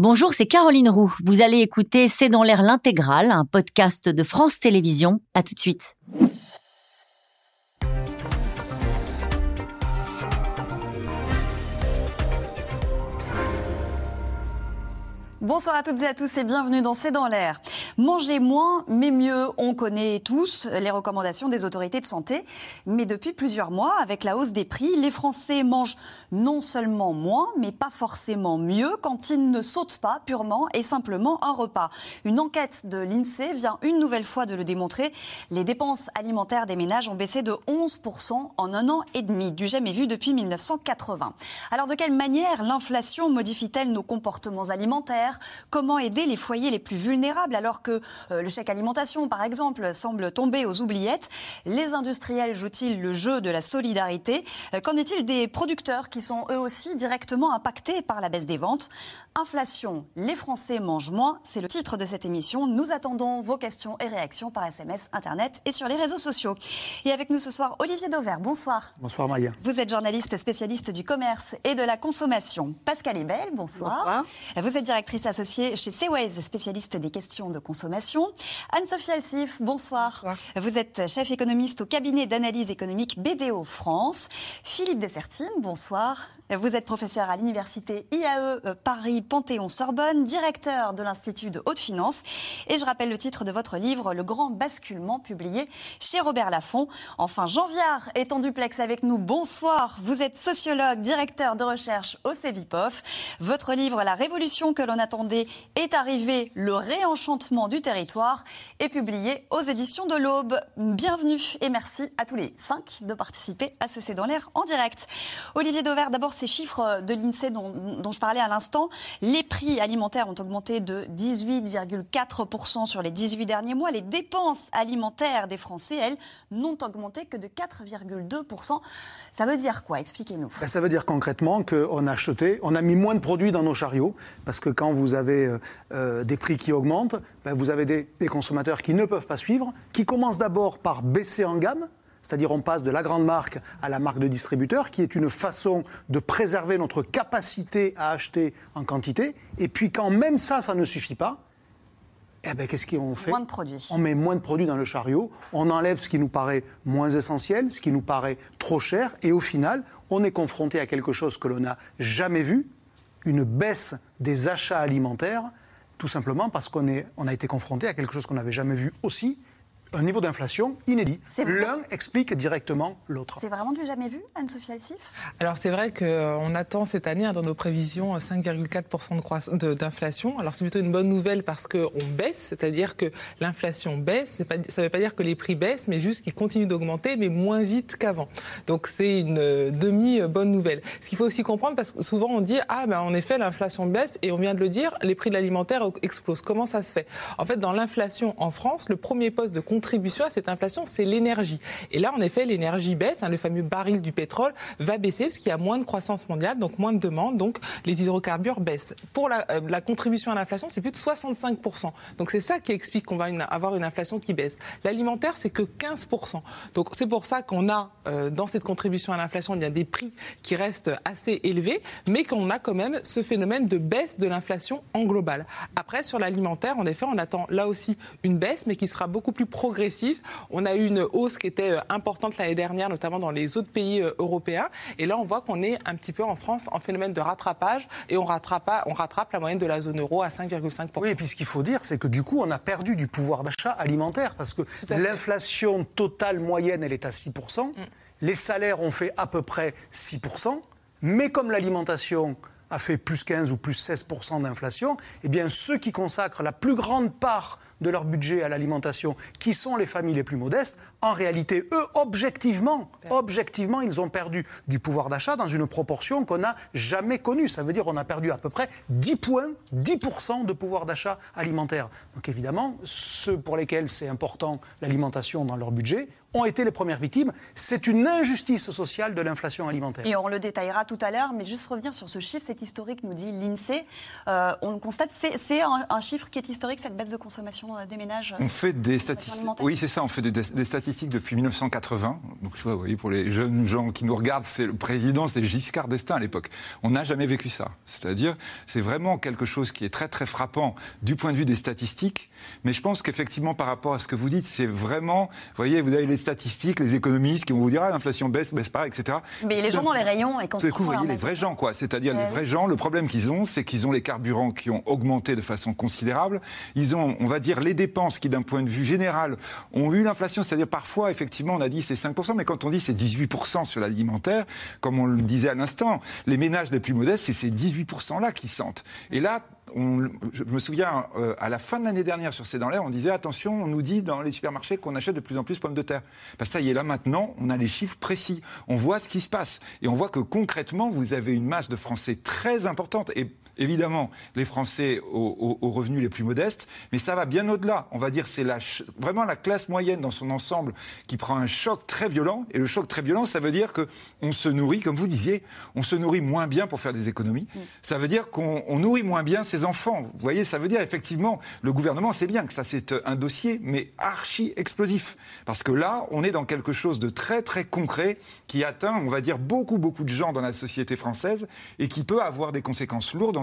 Bonjour, c'est Caroline Roux. Vous allez écouter C'est dans l'air l'intégrale, un podcast de France Télévisions. À tout de suite. Bonsoir à toutes et à tous et bienvenue dans C'est dans l'air. Manger moins, mais mieux, on connaît tous les recommandations des autorités de santé. Mais depuis plusieurs mois, avec la hausse des prix, les Français mangent non seulement moins, mais pas forcément mieux quand ils ne sautent pas purement et simplement un repas. Une enquête de l'INSEE vient une nouvelle fois de le démontrer. Les dépenses alimentaires des ménages ont baissé de 11% en un an et demi, du jamais vu depuis 1980. Alors de quelle manière l'inflation modifie-t-elle nos comportements alimentaires? Comment aider les foyers les plus vulnérables alors que euh, le chèque alimentation, par exemple, semble tomber aux oubliettes Les industriels jouent-ils le jeu de la solidarité? Euh, Qu'en est-il des producteurs qui sont eux aussi directement impactés par la baisse des ventes? Inflation, les Français mangent moins, c'est le titre de cette émission. Nous attendons vos questions et réactions par SMS, Internet et sur les réseaux sociaux. Et avec nous ce soir, Olivier Dauvert, bonsoir. Bonsoir Maya. Vous êtes journaliste spécialiste du commerce et de la consommation. Pascal Ebel, bonsoir. Bonsoir. Vous êtes directrice associée chez Seaways, spécialiste des questions de consommation. Anne-Sophie Alsif, bonsoir. Vous êtes chef économiste au cabinet d'analyse économique BDO France. Philippe Dessertine, bonsoir. Vous êtes professeur à l'université IAE euh, Paris Panthéon-Sorbonne, directeur de l'Institut de haute finance. Et je rappelle le titre de votre livre, Le grand basculement, publié chez Robert Laffont. Enfin, Jean Viard est en duplex avec nous. Bonsoir. Vous êtes sociologue, directeur de recherche au CEVIPOF. Votre livre, La révolution que l'on attendait, est arrivé. Le réenchantement du territoire est publié aux éditions de l'Aube. Bienvenue et merci à tous les cinq de participer à ce C'est dans l'air en direct. Olivier Dauvert, d'abord ces chiffres de l'INSEE dont, je parlais à l'instant, les prix alimentaires ont augmenté de 18,4% sur les 18 derniers mois. Les dépenses alimentaires des Français, elles, n'ont augmenté que de 4,2%. Ça veut dire quoi? Expliquez-nous. Ben, ça veut dire concrètement qu'on a acheté, on a mis moins de produits dans nos chariots, parce que quand vous avez euh, euh, des prix qui augmentent, ben, vous avez des consommateurs qui ne peuvent pas suivre, qui commencent d'abord par baisser en gamme, c'est-à-dire on passe de la grande marque à la marque de distributeur, qui est une façon de préserver notre capacité à acheter en quantité. Et puis quand même ça, ça ne suffit pas, eh ben, qu'est-ce qu'on fait? Moins de produits. On met moins de produits dans le chariot, on enlève ce qui nous paraît moins essentiel, ce qui nous paraît trop cher, et au final, on est confronté à quelque chose que l'on n'a jamais vu, une baisse des achats alimentaires, tout simplement parce qu'on on a été confronté à quelque chose qu'on n'avait jamais vu aussi, un niveau d'inflation inédit. L'un explique directement l'autre. C'est vraiment du jamais vu, Anne-Sophie Alsif? Alors c'est vrai qu'on attend cette année, hein, dans nos prévisions, 5,4% d'inflation. Alors c'est plutôt une bonne nouvelle parce qu'on baisse, c'est-à-dire que l'inflation baisse. Pas, ça ne veut pas dire que les prix baissent, mais juste qu'ils continuent d'augmenter, mais moins vite qu'avant. Donc c'est une euh, demi-bonne nouvelle. Ce qu'il faut aussi comprendre, parce que souvent on dit, ah ben en effet l'inflation baisse, et on vient de le dire, les prix de l'alimentaire explosent. Comment ça se fait? En fait, dans l'inflation en France, le premier poste de compte contribution à cette inflation, c'est l'énergie. Et là, en effet, l'énergie baisse. Hein, le fameux baril du pétrole va baisser parce qu'il y a moins de croissance mondiale, donc moins de demande, donc les hydrocarbures baissent. Pour la, euh, la contribution à l'inflation, c'est plus de 65%. Donc c'est ça qui explique qu'on va avoir une inflation qui baisse. L'alimentaire, c'est que 15%. Donc c'est pour ça qu'on a euh, dans cette contribution à l'inflation, y a des prix qui restent assez élevés, mais qu'on a quand même ce phénomène de baisse de l'inflation en global. Après, sur l'alimentaire, en effet, on attend là aussi une baisse, mais qui sera beaucoup plus progressive on a eu une hausse qui était euh, importante l'année dernière, notamment dans les autres pays euh, européens. Et là, on voit qu'on est un petit peu en France en phénomène de rattrapage et on rattrape, on rattrape la moyenne de la zone euro à 5,5%. Oui, et puis ce qu'il faut dire, c'est que du coup, on a perdu du pouvoir d'achat alimentaire parce que l'inflation totale moyenne, elle est à 6%. Mm. Les salaires ont fait à peu près 6%. Mais comme l'alimentation a fait plus 15 ou plus 16% d'inflation, eh bien ceux qui consacrent la plus grande part de leur budget à l'alimentation, qui sont les familles les plus modestes, en réalité, eux, objectivement, objectivement, ils ont perdu du pouvoir d'achat dans une proportion qu'on n'a jamais connue. Ça veut dire qu'on a perdu à peu près 10 points, 10% de pouvoir d'achat alimentaire. Donc évidemment, ceux pour lesquels c'est important l'alimentation dans leur budget ont été les premières victimes. C'est une injustice sociale de l'inflation alimentaire. Et on le détaillera tout à l'heure, mais juste revenir sur ce chiffre, c'est historique, nous dit l'INSEE. Euh, on le constate, c'est un, un chiffre qui est historique, cette baisse de consommation euh, des ménages On fait des statistiques. Oui, c'est ça, on fait des, statistiques statistiques depuis 1980. Donc, vous voyez, pour les jeunes gens qui nous regardent, c'est le président, c'était Giscard d'Estaing à l'époque. On n'a jamais vécu ça. C'est-à-dire, c'est vraiment quelque chose qui est très, très frappant du point de vue des statistiques. Mais je pense qu'effectivement, par rapport à ce que vous dites, c'est vraiment, vous voyez, vous avez les statistiques, les économistes qui vont vous dire, ah, l'inflation baisse, baisse pas, etc. Mais les gens dans les rayons et quand Tout coup, vous voyez les vrais gens, quoi. C'est-à-dire les vrais gens. Le problème qu'ils ont, c'est qu'ils ont les carburants qui ont augmenté de façon considérable. Ils ont, on va dire, les dépenses qui, d'un point de vue général, ont eu l'inflation. C'est-à-dire parfois, effectivement, on a dit c'est 5%, mais quand on dit c'est 18% sur l'alimentaire, comme on le disait à l'instant, les ménages les plus modestes, c'est ces 18%-là qui sentent. Et là, je me souviens, euh, à la fin de l'année dernière sur C'est dans l'air, on disait attention, on nous dit dans les supermarchés qu'on achète de plus en plus pommes de terre. Parce que ça y est, là maintenant, on a les chiffres précis. On voit ce qui se passe. Et on voit que concrètement, vous avez une masse de Français très importante. Et évidemment les Français aux, revenus les plus modestes, mais ça va bien au-delà. On va dire c'est vraiment la classe moyenne dans son ensemble qui prend un choc très violent. Et le choc très violent, ça veut dire qu'on se nourrit, comme vous disiez, on se nourrit moins bien pour faire des économies. Mm. Ça veut dire qu'on nourrit moins bien ses enfants. Vous voyez, ça veut dire effectivement, le gouvernement sait bien que ça c'est un dossier, mais archi explosif. Parce que là, on est dans quelque chose de très très concret qui atteint, on va dire, beaucoup beaucoup de gens dans la société française et qui peut avoir des conséquences lourdes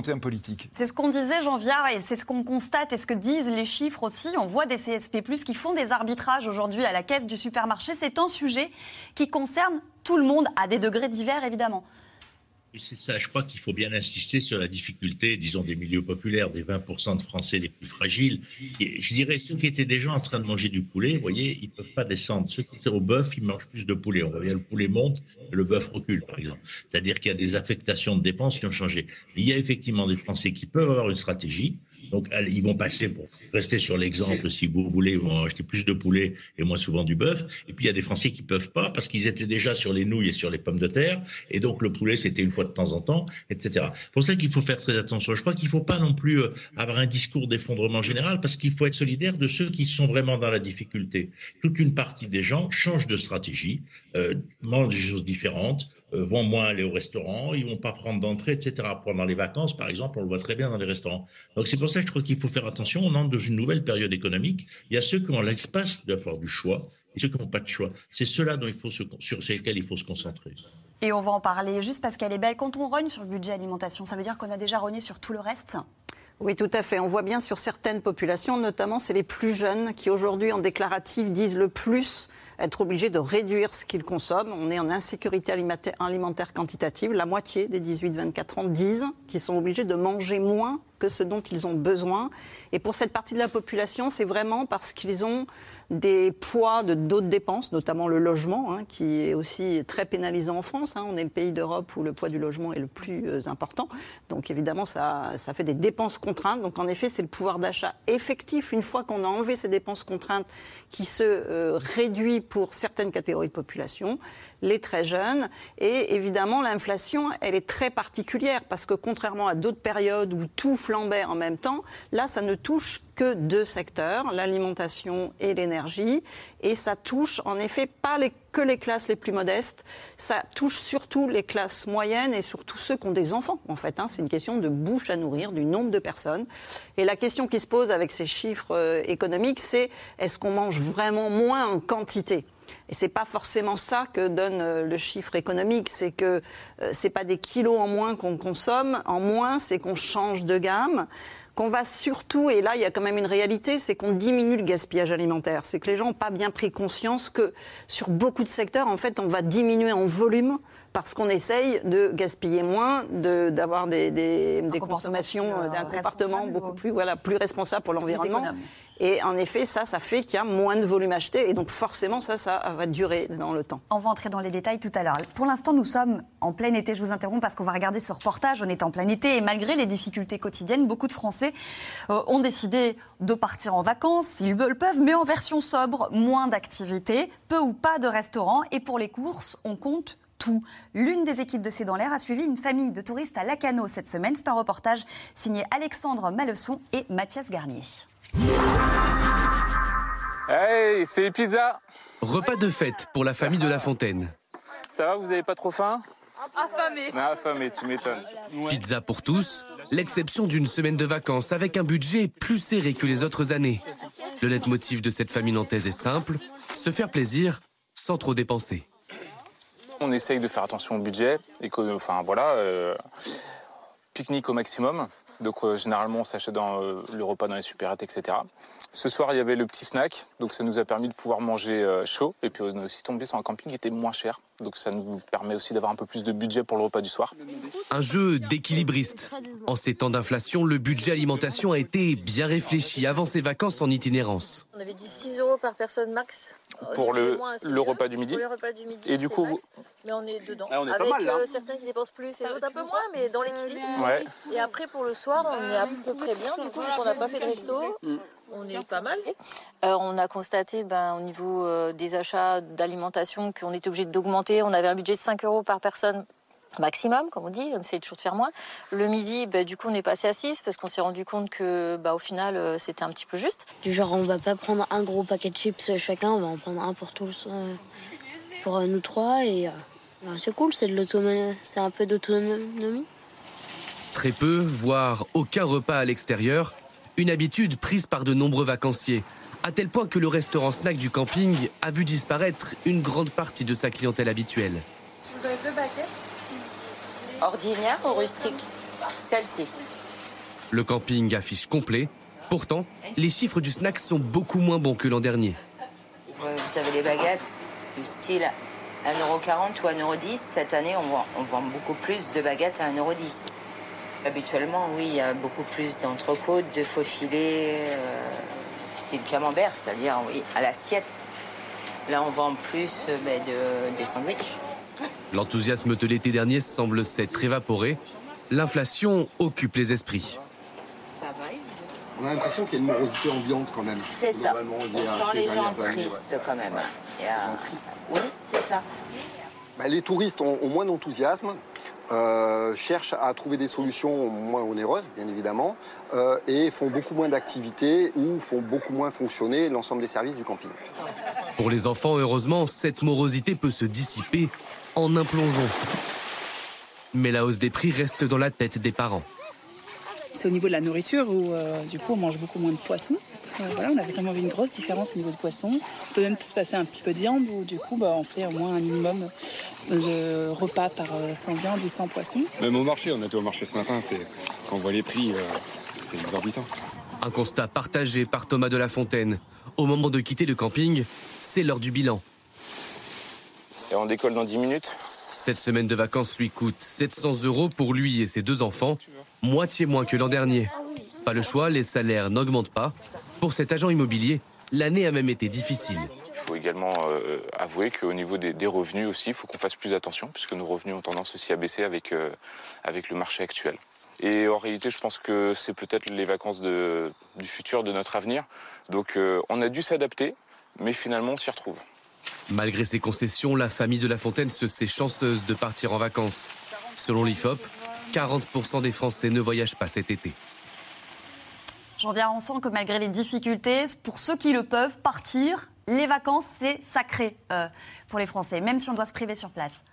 C'est ce qu'on disait, Jean Viard, et c'est ce qu'on constate et ce que disent les chiffres aussi. On voit des CSP, qui font des arbitrages aujourd'hui à la caisse du supermarché. C'est un sujet qui concerne tout le monde, à des degrés divers évidemment. C'est ça, je crois qu'il faut bien insister sur la difficulté, disons, des milieux populaires, des 20% de Français les plus fragiles. je dirais, ceux qui étaient déjà en train de manger du poulet, vous voyez, ils ne peuvent pas descendre. Ceux qui étaient au bœuf, ils mangent plus de poulet. On voit bien le poulet monte, le bœuf recule, par exemple. C'est-à-dire qu'il y a des affectations de dépenses qui ont changé. il y a effectivement des Français qui peuvent avoir une stratégie. Donc, ils vont passer, pour rester sur l'exemple, si vous voulez, ils vont acheter plus de poulet et moins souvent du bœuf. Et puis, il y a des Français qui peuvent pas parce qu'ils étaient déjà sur les nouilles et sur les pommes de terre. Et donc, le poulet, c'était une fois de temps en temps, etc. C'est pour ça qu'il faut faire très attention. Je crois qu'il ne faut pas non plus euh, avoir un discours d'effondrement général parce qu'il faut être solidaire de ceux qui sont vraiment dans la difficulté. Toute une partie des gens changent de stratégie, euh, mangent des choses différentes, vont moins aller au restaurant, ils vont pas prendre d'entrée, etc. Pendant les vacances, par exemple, on le voit très bien dans les restaurants. Donc c'est pour ça que je crois qu'il faut faire attention. On entre dans une nouvelle période économique. Il y a ceux qui ont l'espace d'avoir du choix et ceux qui n'ont pas de choix. C'est cela dont il faut se, sur lesquels il faut se concentrer. Et on va en parler juste parce qu'elle est belle. Quand on rogne sur le budget alimentation, ça veut dire qu'on a déjà rogné sur tout le reste? Oui, tout à fait. On voit bien sur certaines populations, notamment c'est les plus jeunes, qui aujourd'hui en déclarative disent le plus être obligés de réduire ce qu'ils consomment. On est en insécurité alimentaire, quantitative. La moitié des 18-24 ans disent qu'ils sont obligés de manger moins que ce dont ils ont besoin. Et pour cette partie de la population, c'est vraiment parce qu'ils ont des poids de d'autres dépenses, notamment le logement, hein, qui est aussi très pénalisant en France. Hein. On est le pays d'Europe où le poids du logement est le plus euh, important. Donc évidemment, ça, ça fait des dépenses contraintes. Donc en effet, c'est le pouvoir d'achat effectif, une fois qu'on a enlevé ces dépenses contraintes, qui se euh, réduit pour certaines catégories de population les très jeunes. Et évidemment, l'inflation, elle est très particulière parce que contrairement à d'autres périodes où tout flambait en même temps, là, ça ne touche que deux secteurs, l'alimentation et l'énergie. Et ça touche en effet pas que les classes les plus modestes, ça touche surtout les classes moyennes et surtout ceux qui ont des enfants, en fait. Hein. C'est une question de bouche à nourrir, du nombre de personnes. Et la question qui se pose avec ces chiffres euh, économiques, c'est est-ce qu'on mange vraiment moins en quantité? Et c'est pas forcément ça que donne euh, le chiffre économique. C'est que euh, c'est pas des kilos en moins qu'on consomme. En moins, c'est qu'on change de gamme qu'on va surtout, et là il y a quand même une réalité, c'est qu'on diminue le gaspillage alimentaire. C'est que les gens n'ont pas bien pris conscience que sur beaucoup de secteurs, en fait, on va diminuer en volume parce qu'on essaye de gaspiller moins, d'avoir des, des, des consommations, euh, d'un comportement beaucoup plus, voilà, plus responsable pour l'environnement. Et en effet, ça, ça fait qu'il y a moins de volume acheté. Et donc, forcément, ça, ça va durer dans le temps. On va entrer dans les détails tout à l'heure. Pour l'instant, nous sommes en plein été. Je vous interromps parce qu'on va regarder ce reportage. On est en plein été. Et malgré les difficultés quotidiennes, beaucoup de Français euh, ont décidé de partir en vacances, s'ils le peuvent, mais en version sobre. Moins d'activités, peu ou pas de restaurants. Et pour les courses, on compte tout. L'une des équipes de C'est dans l'air a suivi une famille de touristes à Lacano cette semaine. C'est un reportage signé Alexandre Malesson et Mathias Garnier. Hey, c'est les pizzas Repas de fête pour la famille de La Fontaine. Ça va, vous avez pas trop faim? Affamé. Ah, affamé, tu m'étonnes. Pizza pour tous, l'exception d'une semaine de vacances avec un budget plus serré que les autres années. Le leitmotiv de cette famille nantaise est simple, se faire plaisir sans trop dépenser. On essaye de faire attention au budget, et que, enfin voilà, euh, pique-nique au maximum. Donc euh, généralement on s'achète dans euh, le repas dans les supérettes, etc. Ce soir il y avait le petit snack, donc ça nous a permis de pouvoir manger euh, chaud. Et puis on est aussi tombé sur un camping qui était moins cher, donc ça nous permet aussi d'avoir un peu plus de budget pour le repas du soir. Un jeu d'équilibriste. En ces temps d'inflation, le budget alimentation a été bien réfléchi avant ses vacances en itinérance. On avait dit 6 euros par personne max. Euh, Pour le- repas du midi. Pour le repas du midi. Et du coup, max. Mais on est dedans. Ah, on est pas Avec mal, là. euh, certains qui dépensent plus et d'autres un peu moins, mais dans l'équilibre. Ouais. Et après, pour le soir, on est à peu près bien. Du coup, vu qu'on n'a pas fait de resto, Mm. On est pas mal. Euh, on a constaté ben, au niveau euh, des achats d'alimentation qu'on était obligé d'augmenter. On avait un budget de 5 euros par personne maximum, comme on dit, on essaie toujours de faire moins. Le midi, ben, du coup, on est passé à 6 parce qu'on s'est rendu compte que, bah, au final, euh, c'était un petit peu juste. Du genre, on va pas prendre un gros paquet de chips chacun, on va en prendre un pour tous, euh, pour euh, nous trois. Et euh, ben, c'est cool, c'est de l'autonomie, c'est un peu d'autonomie. Très peu, voire aucun repas à l'extérieur, une habitude prise par de nombreux vacanciers, à tel point que le restaurant snack du camping a vu disparaître une grande partie de sa clientèle habituelle. Vous avez deux baguettes Ordinaire ou rustique Celle-ci. Le camping affiche complet, pourtant, les chiffres du snack sont beaucoup moins bons que l'an dernier. Vous savez, les baguettes du style 1,40€ ou 1,10€, cette année, on vend, on vend beaucoup plus de baguettes à 1,10€. Habituellement, oui, il y a beaucoup plus d'entrecôtes, de faux filets, euh, style camembert, c'est-à-dire oui, à l'assiette. Là, on vend plus euh, ben, de, des sandwichs. L'enthousiasme de l'été dernier semble s'être évaporé. L'inflation occupe les esprits. On a l'impression qu'il y a une morosité ambiante quand même. C'est ça. On sent les gens dernières années, ouais. tristes quand même. Y a- Oui, c'est ça. Bah, les touristes ont, ont moins d'enthousiasme, euh, cherchent à trouver des solutions moins onéreuses, bien évidemment, euh, et font beaucoup moins d'activités ou font beaucoup moins fonctionner l'ensemble des services du camping. Pour les enfants, heureusement, cette morosité peut se dissiper en un plongeon. Mais la hausse des prix reste dans la tête des parents. C'est au niveau de la nourriture où euh, du coup on mange beaucoup moins de poissons. Euh, voilà, on avait vraiment vu une grosse différence au niveau de poisson. On peut même se passer un petit peu de viande où du coup bah, on fait au moins un minimum de repas par euh, sans viande et sans poisson. Même au marché, on était au marché ce matin, c'est quand on voit les prix, euh, c'est exorbitant. Un constat partagé par Thomas de la Fontaine. Au moment de quitter le camping, c'est l'heure du bilan. Et on décolle dans 10 minutes. Cette semaine de vacances lui coûte 700 euros pour lui et ses deux enfants, moitié moins que l'an dernier. Pas le choix, les salaires n'augmentent pas. Pour cet agent immobilier, l'année a même été difficile. Il faut également euh, avouer qu'au niveau des, des revenus aussi, il faut qu'on fasse plus attention, puisque nos revenus ont tendance aussi à baisser avec, euh, avec le marché actuel. Et en réalité, je pense que c'est peut-être les vacances de- du futur, de notre avenir. Donc euh, on a dû s'adapter, mais finalement on s'y retrouve. Malgré ces concessions, la famille de La Fontaine se sait chanceuse de partir en vacances. Selon l'IFOP, 40% des Français ne voyagent pas cet été. J'en viens, on sent que malgré les difficultés, pour ceux qui le peuvent, partir, les vacances, c'est sacré euh, pour les Français, même si on doit se priver sur place.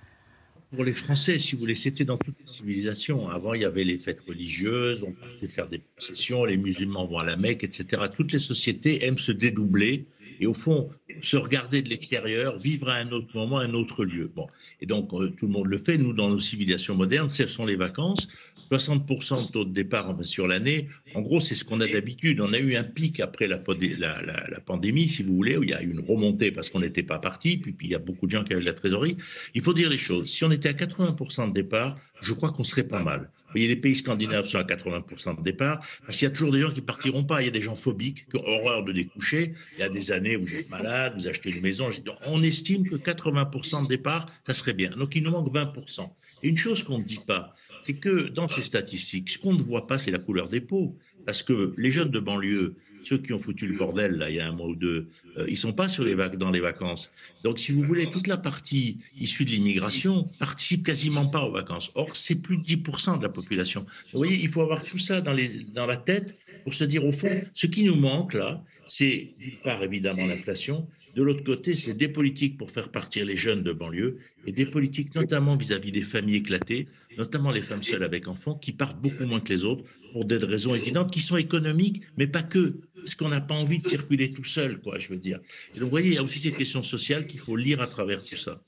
Pour les Français, si vous voulez, c'était dans toutes les civilisations. Avant, il y avait les fêtes religieuses, on partait faire des processions, les musulmans vont à la Mecque, etc. Toutes les sociétés aiment se dédoubler et au fond se regarder de l'extérieur, vivre à un autre moment, un autre lieu. Bon, et donc euh, tout le monde le fait. Nous, dans nos civilisations modernes, ce sont les vacances. 60% de taux de départ sur l'année. En gros, c'est ce qu'on a d'habitude. On a eu un pic après la pandémie, si vous voulez, où il y a eu une remontée parce qu'on n'était pas parti. Puis, puis il y a beaucoup de gens qui avaient de la trésorerie. Il faut dire les choses. Si on était à 80% de départ, je crois qu'on serait pas mal. Vous voyez, les pays scandinaves sont à 80% de départ, parce qu'il y a toujours des gens qui partiront pas. Il y a des gens phobiques qui ont horreur de découcher. Il y a des années où vous êtes malade, vous achetez une maison. On estime que 80% de départ, ça serait bien. Donc il nous manque 20%. Et une chose qu'on ne dit pas, c'est que dans ces statistiques, ce qu'on ne voit pas, c'est la couleur des peaux. Parce que les jeunes de banlieue, ceux qui ont foutu le bordel là, il y a un mois ou deux, euh, ils sont pas sur les dans les vacances. Donc, si vous voulez, toute la partie issue de l'immigration participe quasiment pas aux vacances. Or, c'est plus de 10% de la population. Vous voyez, il faut avoir tout ça dans, les, dans la tête pour se dire, au fond, ce qui nous manque là, c'est d'une part évidemment l'inflation, de l'autre côté, c'est des politiques pour faire partir les jeunes de banlieue et des politiques notamment vis-à-vis des familles éclatées notamment les femmes seules avec enfants, qui partent beaucoup moins que les autres pour des raisons évidentes qui sont économiques, mais pas que. Parce qu'on n'a pas envie de circuler tout seul, quoi, je veux dire. Et donc, vous voyez, il y a aussi ces questions sociales qu'il faut lire à travers tout ça.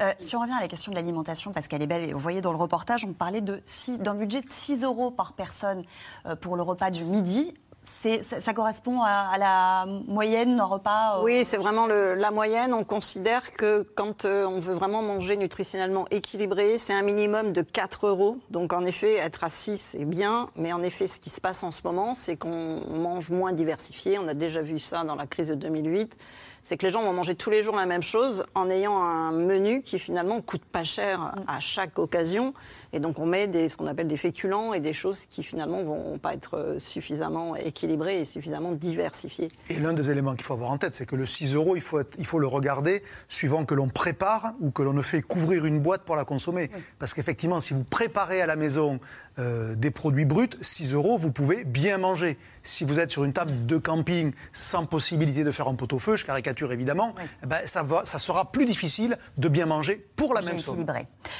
Euh, si on revient à la question de l'alimentation, parce qu'elle est belle, vous voyez dans le reportage, on parlait d'un budget de 6 euros par personne euh, pour le repas du midi ça, correspond à, la moyenne d'un repas euh, Oui, c'est vraiment la moyenne. On considère que quand euh, on veut vraiment manger nutritionnellement équilibré, c'est un minimum de 4 euros. Donc en effet, être à 6, c'est bien. Mais en effet, ce qui se passe en ce moment, c'est qu'on mange moins diversifié. On a déjà vu ça dans la crise de 2008 c'est que les gens vont manger tous les jours la même chose en ayant un menu qui finalement coûte pas cher à chaque occasion. Et donc on met des, ce qu'on appelle des féculents et des choses qui finalement vont pas être suffisamment équilibrées et suffisamment diversifiées. Et l'un des éléments qu'il faut avoir en tête, c'est que le 6 euros, il faut, il faut le regarder suivant que l'on prépare ou que l'on ne fait couvrir une boîte pour la consommer. Parce qu'effectivement, si vous préparez à la maison euh, des produits bruts, 6 euros, vous pouvez bien manger. Si vous êtes sur une table de camping sans possibilité de faire un pot-au-feu, je caricature évidemment, eh ben, ça, va, ça sera plus difficile de bien manger pour la même somme.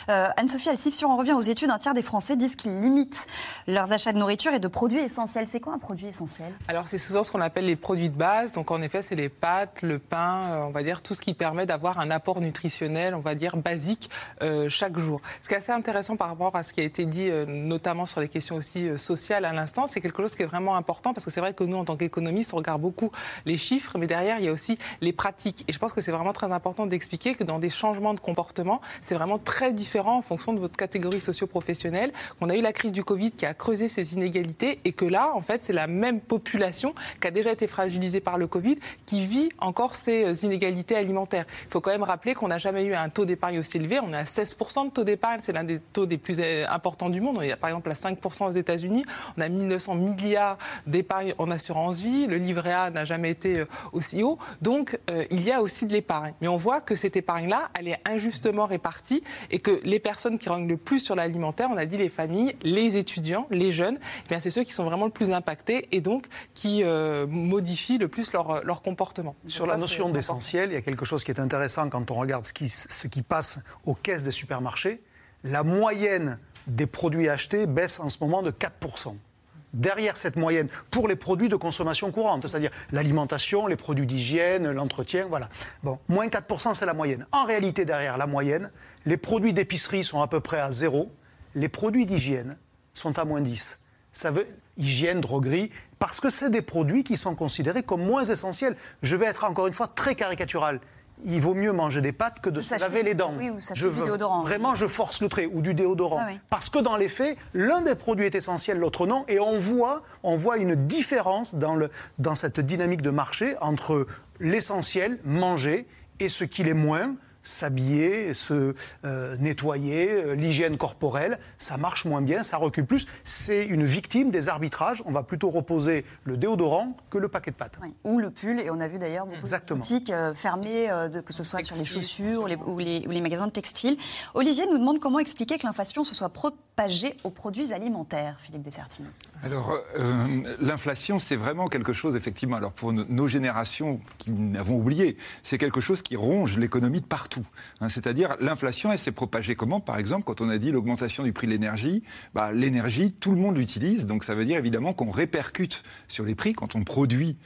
Euh, Anne-Sophie Alcif, si on revient aux études, un tiers des Français disent qu'ils limitent leurs achats de nourriture et de produits essentiels. C'est quoi un produit essentiel? Alors c'est souvent ce qu'on appelle les produits de base. Donc en effet, c'est les pâtes, le pain, euh, on va dire tout ce qui permet d'avoir un apport nutritionnel, on va dire basique euh, chaque jour. Ce qui est assez intéressant par rapport à ce qui a été dit, notamment sur les questions aussi sociales à l'instant, c'est quelque chose qui est vraiment important parce que c'est vrai que nous, en tant qu'économistes, on regarde beaucoup les chiffres, mais derrière, il y a aussi les pratiques. Et je pense que c'est vraiment très important d'expliquer que dans des changements de comportement, c'est vraiment très différent en fonction de votre catégorie socio-professionnelle. Qu'on a eu la crise du Covid qui a creusé ces inégalités et que là, en fait, c'est la même population qui a déjà été fragilisée par le Covid qui vit encore ces inégalités alimentaires. Il faut quand même rappeler qu'on n'a jamais eu un taux d'épargne aussi élevé. On est à 16% de taux d'épargne. C'est l'un des taux des plus euh, importants du monde. On est par exemple à 5% aux États-Unis. On a 1900 milliards d'épargne en assurance vie. Le livret A n'a jamais été euh, aussi haut. Donc, euh, il y a aussi de l'épargne. Mais on voit que cette épargne-là, elle est injustement répartie et que les personnes qui rognent le plus sur l'alimentaire, on a dit les familles, les étudiants, les jeunes, eh c'est ceux qui sont vraiment le plus impactés et donc qui euh, modifient le plus leur, leur comportement. Sur la notion d'essentiel, il y a quelque chose qui est intéressant quand on regarde ce qui, ce qui passe aux caisses des supermarchés. La moyenne des produits achetés baisse en ce moment de 4% derrière cette moyenne pour les produits de consommation courante, c'est-à-dire l'alimentation, les produits d'hygiène, l'entretien, voilà. Bon, moins 4%, c'est la moyenne. En réalité, derrière la moyenne, les produits d'épicerie sont à peu près à zéro, les produits d'hygiène sont à moins 10. Ça veut hygiène, droguerie, parce que c'est des produits qui sont considérés comme moins essentiels. Je vais être encore une fois très caricatural il vaut mieux manger des pâtes que de se laver les dents. Oui, ou je du déodorant. Vraiment, je force le trait, ou du déodorant. Ah Parce que dans les faits, l'un des produits est essentiel, l'autre non, et on voit, on voit une différence dans, le, dans cette dynamique de marché entre l'essentiel, manger, et ce qu'il est moins, s'habiller, se euh, nettoyer, euh, l'hygiène corporelle, ça marche moins bien, ça recule plus. C'est une victime des arbitrages. On va plutôt reposer le déodorant que le paquet de pâtes. Ou le pull, et on a vu d'ailleurs beaucoup de boutiques euh, fermées, que ce soit sur les chaussures ou, les, ou, les, magasins de textiles. Olivier nous demande comment expliquer que l'inflation se soit propagée aux produits alimentaires, Philippe Dessertine. Alors, l'inflation, c'est vraiment quelque chose, effectivement, alors pour nos générations qui n'avons oublié, c'est quelque chose qui ronge l'économie de partout. Hein, c'est-à-dire l'inflation, elle s'est propagée comment Par exemple, quand on a dit l'augmentation du prix de l'énergie, bah, l'énergie, tout le monde l'utilise, donc ça veut dire évidemment qu'on répercute sur les prix quand on produit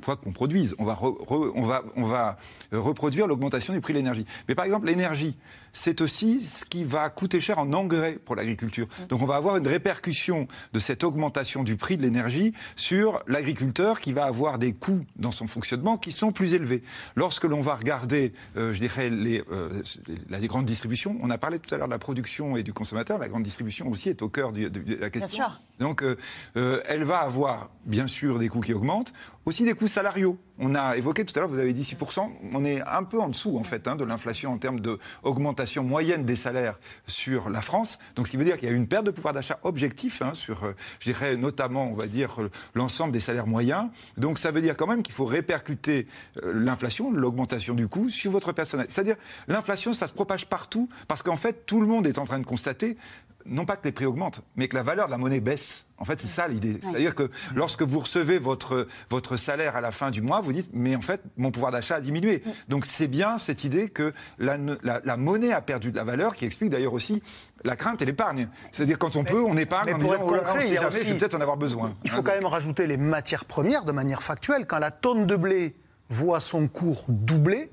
quoi qu'on produise. On va, on va, on va reproduire l'augmentation du prix de l'énergie. Mais par exemple, l'énergie, c'est aussi ce qui va coûter cher en engrais pour l'agriculture. Mm. Donc on va avoir une répercussion de cette augmentation du prix de l'énergie sur l'agriculteur qui va avoir des coûts dans son fonctionnement qui sont plus élevés. Lorsque l'on va regarder, euh, je dirais, les, euh, les, grandes distributions, on a parlé tout à l'heure de la production et du consommateur, la grande distribution aussi est au cœur de, la question. Donc euh, elle va avoir bien sûr des coûts qui augmentent, aussi des coûts salariaux. On a évoqué tout à l'heure, vous avez dit 6%, on est un peu en dessous en fait hein, de l'inflation en termes d'augmentation moyenne des salaires sur la France. Donc ce qui veut dire qu'il y a une perte de pouvoir d'achat objectif hein, sur, euh, je dirais notamment, on va dire, l'ensemble des salaires moyens. Donc ça veut dire quand même qu'il faut répercuter euh, l'inflation, l'augmentation du coût sur votre personnel. C'est-à-dire l'inflation, ça se propage partout parce qu'en fait tout le monde est en train de constater non pas que les prix augmentent, mais que la valeur de la monnaie baisse. En fait, c'est ça l'idée. C'est-à-dire que lorsque vous recevez votre, votre salaire à la fin du mois, vous dites, mais en fait, mon pouvoir d'achat a diminué. Donc c'est bien cette idée que la, la, monnaie a perdu de la valeur, qui explique d'ailleurs aussi la crainte et l'épargne. C'est-à-dire quand on peut, on épargne en disant, être oh concret, il jamais, je vais peut-être en avoir besoin. Il faut quand même rajouter les matières premières de manière factuelle. Quand la tonne de blé voit son cours doubler,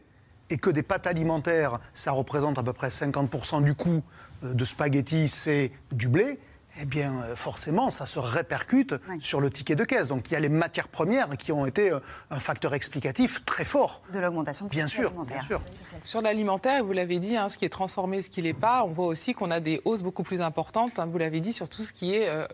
et que des pâtes alimentaires, ça représente à peu près 50% du coût de spaghettis, c'est du blé, eh bien, euh, forcément, ça se répercute sur le ticket de caisse. Donc, il y a les matières premières qui ont été euh, un facteur explicatif très fort. De l'augmentation de bien sûr, bien sûr. Sur l'alimentaire, vous l'avez dit, hein, ce qui est transformé, ce qui n'est pas, on voit aussi qu'on a des hausses beaucoup plus importantes, hein, vous l'avez dit, sur tout ce qui est euh,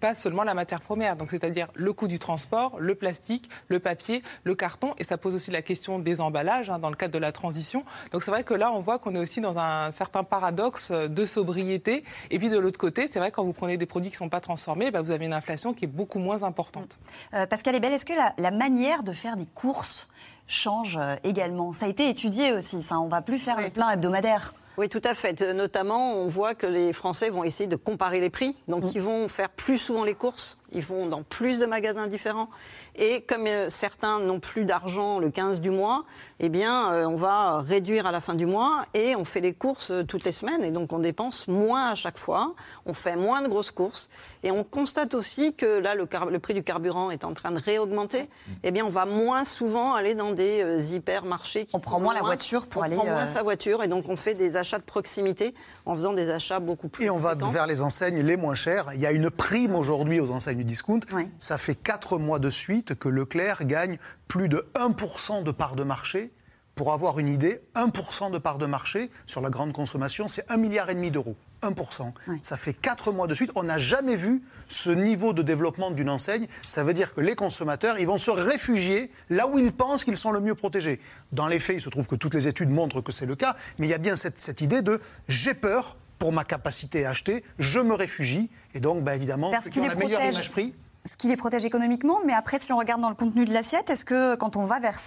pas seulement la matière première, donc c'est-à-dire le coût du transport, le plastique, le papier, le carton, et ça pose aussi la question des emballages hein, dans le cadre de la transition. Donc c'est vrai que là, on voit qu'on est aussi dans un certain paradoxe de sobriété, et puis de l'autre côté, c'est vrai quand vous prenez des produits qui ne sont pas transformés, bah, vous avez une inflation qui est beaucoup moins importante. Euh, Pascal Ebel, est-ce que la, manière de faire des courses change euh, également? Ça a été étudié aussi, ça. On ne va plus faire les pleins hebdomadaires. Oui, tout à fait. Notamment, on voit que les Français vont essayer de comparer les prix. Donc, mm. ils vont faire plus souvent les courses. Ils vont dans plus de magasins différents. Et comme euh, certains n'ont plus d'argent le 15 du mois, eh bien, euh, on va réduire à la fin du mois et on fait les courses euh, toutes les semaines. Et donc, on dépense moins à chaque fois. On fait moins de grosses courses. Et on constate aussi que là, le, prix du carburant est en train de réaugmenter. Eh bien, on va moins souvent aller dans des hypermarchés. on prend moins la voiture pour aller. On prend moins sa voiture et donc on fait des achats de proximité en faisant des achats beaucoup plus. Et on va vers les enseignes les moins chères. Il y a une prime aujourd'hui aux enseignes du discount. Ça fait quatre mois de suite que Leclerc gagne plus de 1% de part de marché. Pour avoir une idée, 1% de part de marché sur la grande consommation, c'est 1,5 milliard d'euros. 1%. Ça fait 4 mois de suite. On n'a jamais vu ce niveau de développement d'une enseigne. Ça veut dire que les consommateurs, ils vont se réfugier là où ils pensent qu'ils sont le mieux protégés. Dans les faits, il se trouve que toutes les études montrent que c'est le cas, mais il y a bien cette, cette idée de j'ai peur pour ma capacité à acheter, je me réfugie. Et donc, bah, évidemment, Parce ceux la meilleure image prix ce qui les protège économiquement, mais après, si on regarde dans le contenu de l'assiette, est-ce que quand on va vers,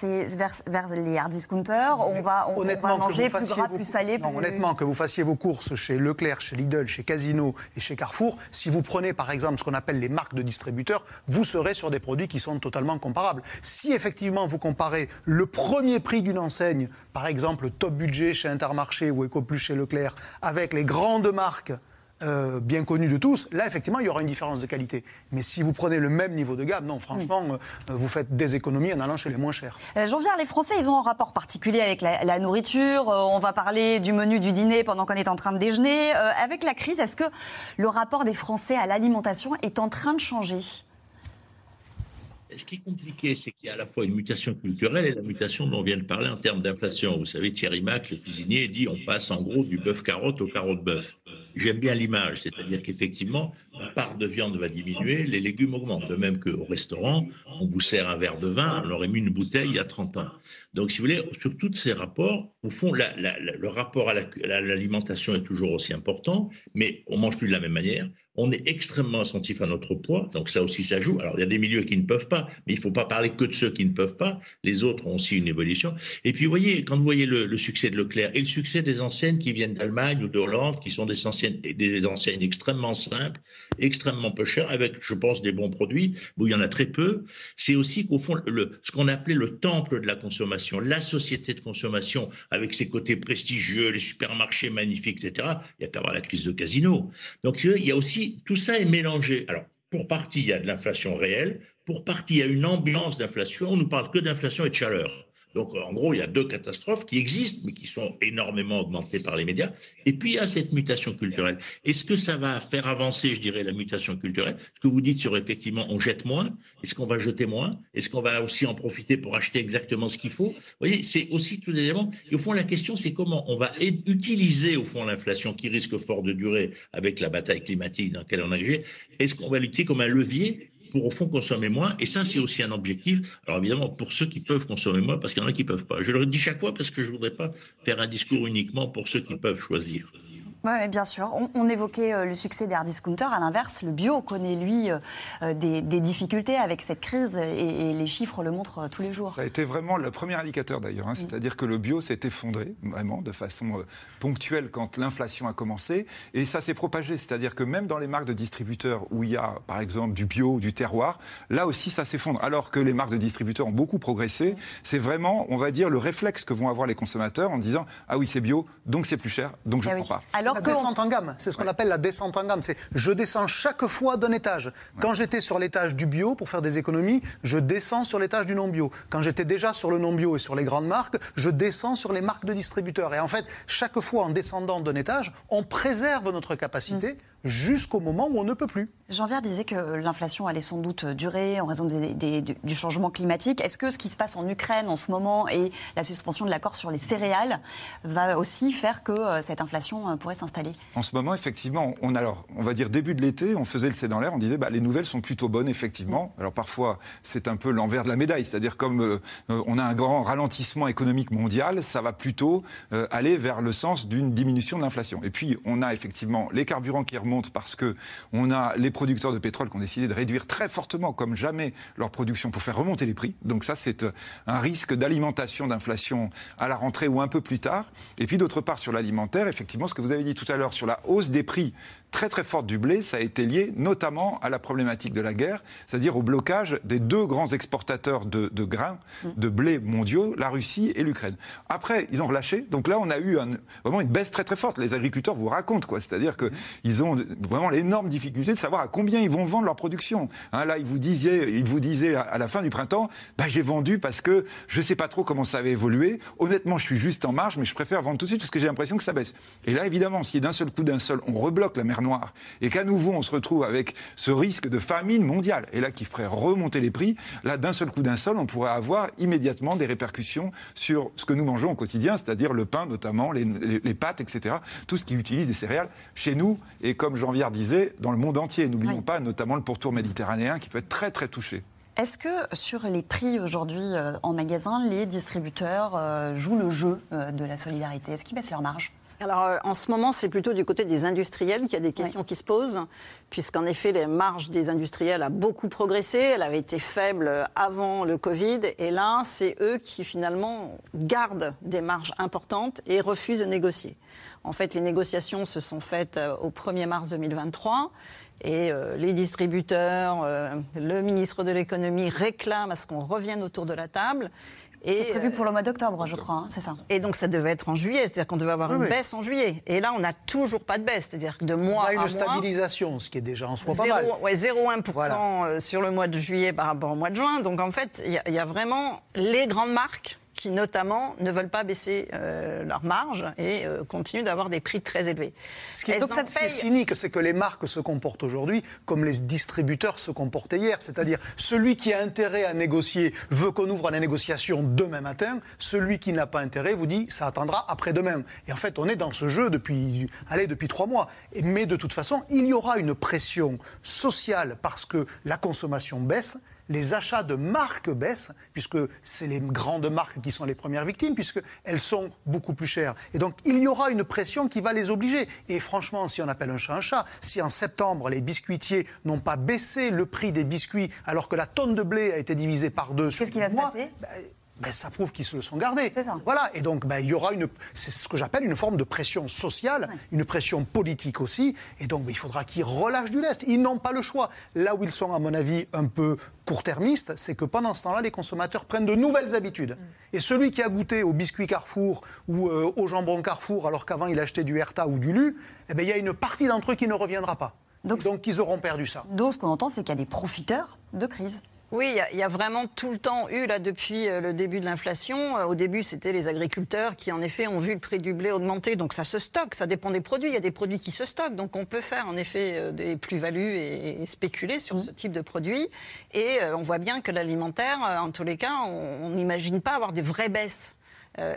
vers, les hard discounters, on va, on, va manger plus gras, plus salé non, Honnêtement, que vous fassiez vos courses chez Leclerc, chez Lidl, chez Casino et chez Carrefour, si vous prenez par exemple ce qu'on appelle les marques de distributeurs, vous serez sur des produits qui sont totalement comparables. Si effectivement vous comparez le premier prix d'une enseigne, par exemple Top Budget chez Intermarché ou EcoPlus chez Leclerc, avec les grandes marques euh, bien connu de tous, là, effectivement, il y aura une différence de qualité. Mais si vous prenez le même niveau de gamme, non, franchement, euh, vous faites des économies en allant chez les moins chers. Euh, J'en viens, les Français, ils ont un rapport particulier avec la, nourriture. on va parler du menu du dîner pendant qu'on est en train de déjeuner. avec la crise, est-ce que le rapport des Français à l'alimentation est en train de changer? Ce qui est compliqué, c'est qu'il y a à la fois une mutation culturelle et la mutation dont on vient de parler en termes d'inflation. Vous savez, Thierry Mac, le cuisinier, dit on passe en gros du bœuf carotte au carotte bœuf. J'aime bien l'image, c'est-à-dire qu'effectivement, la part de viande va diminuer, les légumes augmentent. De même qu'au restaurant, on vous sert un verre de vin, on aurait mis une bouteille il y a 30 ans. Donc, si vous voulez, sur tous ces rapports, au fond, le rapport à l'alimentation est toujours aussi important, mais on mange plus de la même manière on est extrêmement attentif à notre poids, donc ça aussi ça joue. Alors il y a des milieux qui ne peuvent pas, mais il ne faut pas parler que de ceux qui ne peuvent pas. Les autres ont aussi une évolution. Et puis vous voyez, quand vous voyez le, succès de Leclerc et le succès des enseignes qui viennent d'Allemagne ou d'Hollande, qui sont des enseignes, des enseignes extrêmement simples, extrêmement peu chères, avec, je pense, des bons produits, où il y en a très peu, c'est aussi qu'au fond, ce qu'on appelait le temple de la consommation, la société de consommation, avec ses côtés prestigieux, les supermarchés magnifiques, etc., il n'y a qu'à voir la crise de casino. Donc il y a aussi tout ça est mélangé. Alors, pour partie, il y a de l'inflation réelle, pour partie, il y a une ambiance d'inflation. On ne parle que d'inflation et de chaleur. Donc, en gros, il y a deux catastrophes qui existent, mais qui sont énormément augmentées par les médias. Et puis, il y a cette mutation culturelle. Est-ce que ça va faire avancer, je dirais, la mutation culturelle? Ce que vous dites sur, effectivement, on jette moins. Est-ce qu'on va jeter moins? Est-ce qu'on va aussi en profiter pour acheter exactement ce qu'il faut? Vous voyez, c'est aussi tous les éléments. Et au fond, la question, c'est comment on va utiliser, au fond, l'inflation qui risque fort de durer avec la bataille climatique dans laquelle on a. Est-ce qu'on va l'utiliser comme un levier pour au fond consommer moins. Et ça, c'est aussi un objectif. Alors évidemment, pour ceux qui peuvent consommer moins, parce qu'il y en a qui peuvent pas. Je le dis chaque fois parce que je voudrais pas faire un discours uniquement pour ceux qui peuvent choisir. Oui, bien sûr. On, évoquait euh, le succès des hard discounters. À l'inverse, le bio connaît, lui, euh, euh, des, difficultés avec cette crise et, les chiffres le montrent tous les jours. Ça a été vraiment le premier indicateur d'ailleurs. Hein. C'est-à-dire que le bio s'est effondré, vraiment, de façon ponctuelle quand l'inflation a commencé. Et ça s'est propagé. C'est-à-dire que même dans les marques de distributeurs où il y a, par exemple, du bio, du terroir, là aussi, ça s'effondre. Alors que les marques de distributeurs ont beaucoup progressé. C'est vraiment, on va dire, le réflexe que vont avoir les consommateurs en disant Ah oui, c'est bio, donc c'est plus cher, donc je ne ah prends pas. Alors la descente en gamme, c'est ce qu'on appelle la descente en gamme. C'est je descends chaque fois d'un étage. Quand j'étais sur l'étage du bio pour faire des économies, je descends sur l'étage du non bio. Quand j'étais déjà sur le non bio et sur les grandes marques, je descends sur les marques de distributeurs. Et en fait, chaque fois en descendant d'un étage, on préserve notre capacité. Mm jusqu'au moment où on ne peut plus. Jean Vert disait que l'inflation allait sans doute durer en raison du changement climatique. Est-ce que ce qui se passe en Ukraine en ce moment et la suspension de l'accord sur les céréales va aussi faire que euh, cette inflation euh, pourrait s'installer? En ce moment, effectivement, on alors, on va dire début de l'été, on faisait le C dans l'air, on disait bah, les nouvelles sont plutôt bonnes, effectivement. Alors parfois, c'est un peu l'envers de la médaille, c'est-à-dire comme euh, on a un grand ralentissement économique mondial, ça va plutôt aller vers le sens d'une diminution de l'inflation. Et puis, on a effectivement les carburants qui remontent parce que on a les producteurs de pétrole qui ont décidé de réduire très fortement, comme jamais, leur production pour faire remonter les prix. Donc ça, c'est euh, un risque d'alimentation, d'inflation à la rentrée ou un peu plus tard. Et puis d'autre part, sur l'alimentaire, effectivement, ce que vous avez dit tout à l'heure sur la hausse des prix très très forte du blé, ça a été lié notamment à la problématique de la guerre, c'est-à-dire au blocage des deux grands exportateurs de, grains, de blé mondiaux, la Russie et l'Ukraine. Après, ils ont relâché, donc là on a eu vraiment une baisse très très forte. Les agriculteurs vous racontent quoi, c'est-à-dire qu'ils ont vraiment l'énorme difficulté de savoir à combien ils vont vendre leur production. Hein, là, ils vous disaient, ils vous disaient à la fin du printemps, bah, j'ai vendu parce que je sais pas trop comment ça va évoluer. Honnêtement, je suis juste en marge, mais je préfère vendre tout de suite parce que j'ai l'impression que ça baisse. Et là, évidemment, si d'un seul coup, d'un seul, on rebloque la mer Noire, et qu'à nouveau on se retrouve avec ce risque de famine mondiale, et là qui ferait remonter les prix, là d'un seul coup d'un seul, on pourrait avoir immédiatement des répercussions sur ce que nous mangeons au quotidien, c'est-à-dire le pain notamment, les, pâtes, etc. Tout ce qui utilise des céréales chez nous, et comme Jean Viard disait, dans le monde entier. N'oublions pas notamment le pourtour méditerranéen qui peut être très très touché. Est-ce que sur les prix aujourd'hui euh, en magasin, les distributeurs euh, jouent le jeu euh, de la solidarité? Est-ce qu'ils baissent leur marge alors, euh, en ce moment, c'est plutôt du côté des industriels qu'il y a des questions qui se posent, puisqu'en effet, les marges des industriels a beaucoup progressé. Elle avait été faible avant le Covid. Et là, c'est eux qui, finalement, gardent des marges importantes et refusent de négocier. En fait, les négociations se sont faites euh, au 1er mars 2023. Et euh, les distributeurs, le ministre de l'économie réclament à ce qu'on revienne autour de la table. C'est prévu pour le mois d'octobre, je crois, hein, c'est ça. Et donc ça devait être en juillet, c'est-à-dire qu'on devait avoir une baisse en juillet. Et là, on n'a toujours pas de baisse, c'est-à-dire que de mois à mois... une stabilisation, ce qui est déjà en soi pas mal. Ouais, 0,1% euh, sur le mois de juillet par rapport au mois de juin. Donc en fait, il y, a vraiment les grandes marques qui notamment ne veulent pas baisser euh, leurs marges et euh, continuent d'avoir des prix très élevés. Ce qui est, cynique, c'est que les marques se comportent aujourd'hui comme les distributeurs se comportaient hier. C'est-à-dire, celui qui a intérêt à négocier veut qu'on ouvre la négociation demain matin. Celui qui n'a pas intérêt vous dit ça attendra après-demain. Et en fait, on est dans ce jeu depuis, allez, depuis trois mois. Mais de toute façon, il y aura une pression sociale parce que la consommation baisse les achats de marques baissent, puisque c'est les grandes marques qui sont les premières victimes, puisqu'elles sont beaucoup plus chères. Et donc, il y aura une pression qui va les obliger. Et franchement, si on appelle un chat un chat, si en septembre, les biscuitiers n'ont pas baissé le prix des biscuits, alors que la tonne de blé a été divisée par deux Qu'est-ce qui va se passer? ben, ben, ça prouve qu'ils se le sont gardés. Voilà. Et donc, ben, il y aura une, c'est ce que j'appelle une forme de pression sociale, une pression politique aussi. Et donc, ben, il faudra qu'ils relâchent du lest. Ils n'ont pas le choix. Là où ils sont, à mon avis, un peu court-termistes, c'est que pendant ce temps-là, les consommateurs prennent de nouvelles habitudes. Mm. Et celui qui a goûté au biscuit Carrefour ou euh, au jambon Carrefour, alors qu'avant il achetait du Herta ou du Lu, eh ben, il y a une partie d'entre eux qui ne reviendra pas. Donc, donc ils auront perdu ça. Donc, ce qu'on entend, c'est qu'il y a des profiteurs de crise. Oui, il y, a vraiment tout le temps eu, là, depuis euh, le début de l'inflation. Euh, au début, c'était les agriculteurs qui, en effet, ont vu le prix du blé augmenter. Donc, ça se stocke, ça dépend des produits. Il y a des produits qui se stockent. Donc, on peut faire, en effet, euh, des plus-values et, spéculer sur mmh. ce type de produits. Et on voit bien que l'alimentaire, en tous les cas, on n'imagine pas avoir des vraies baisses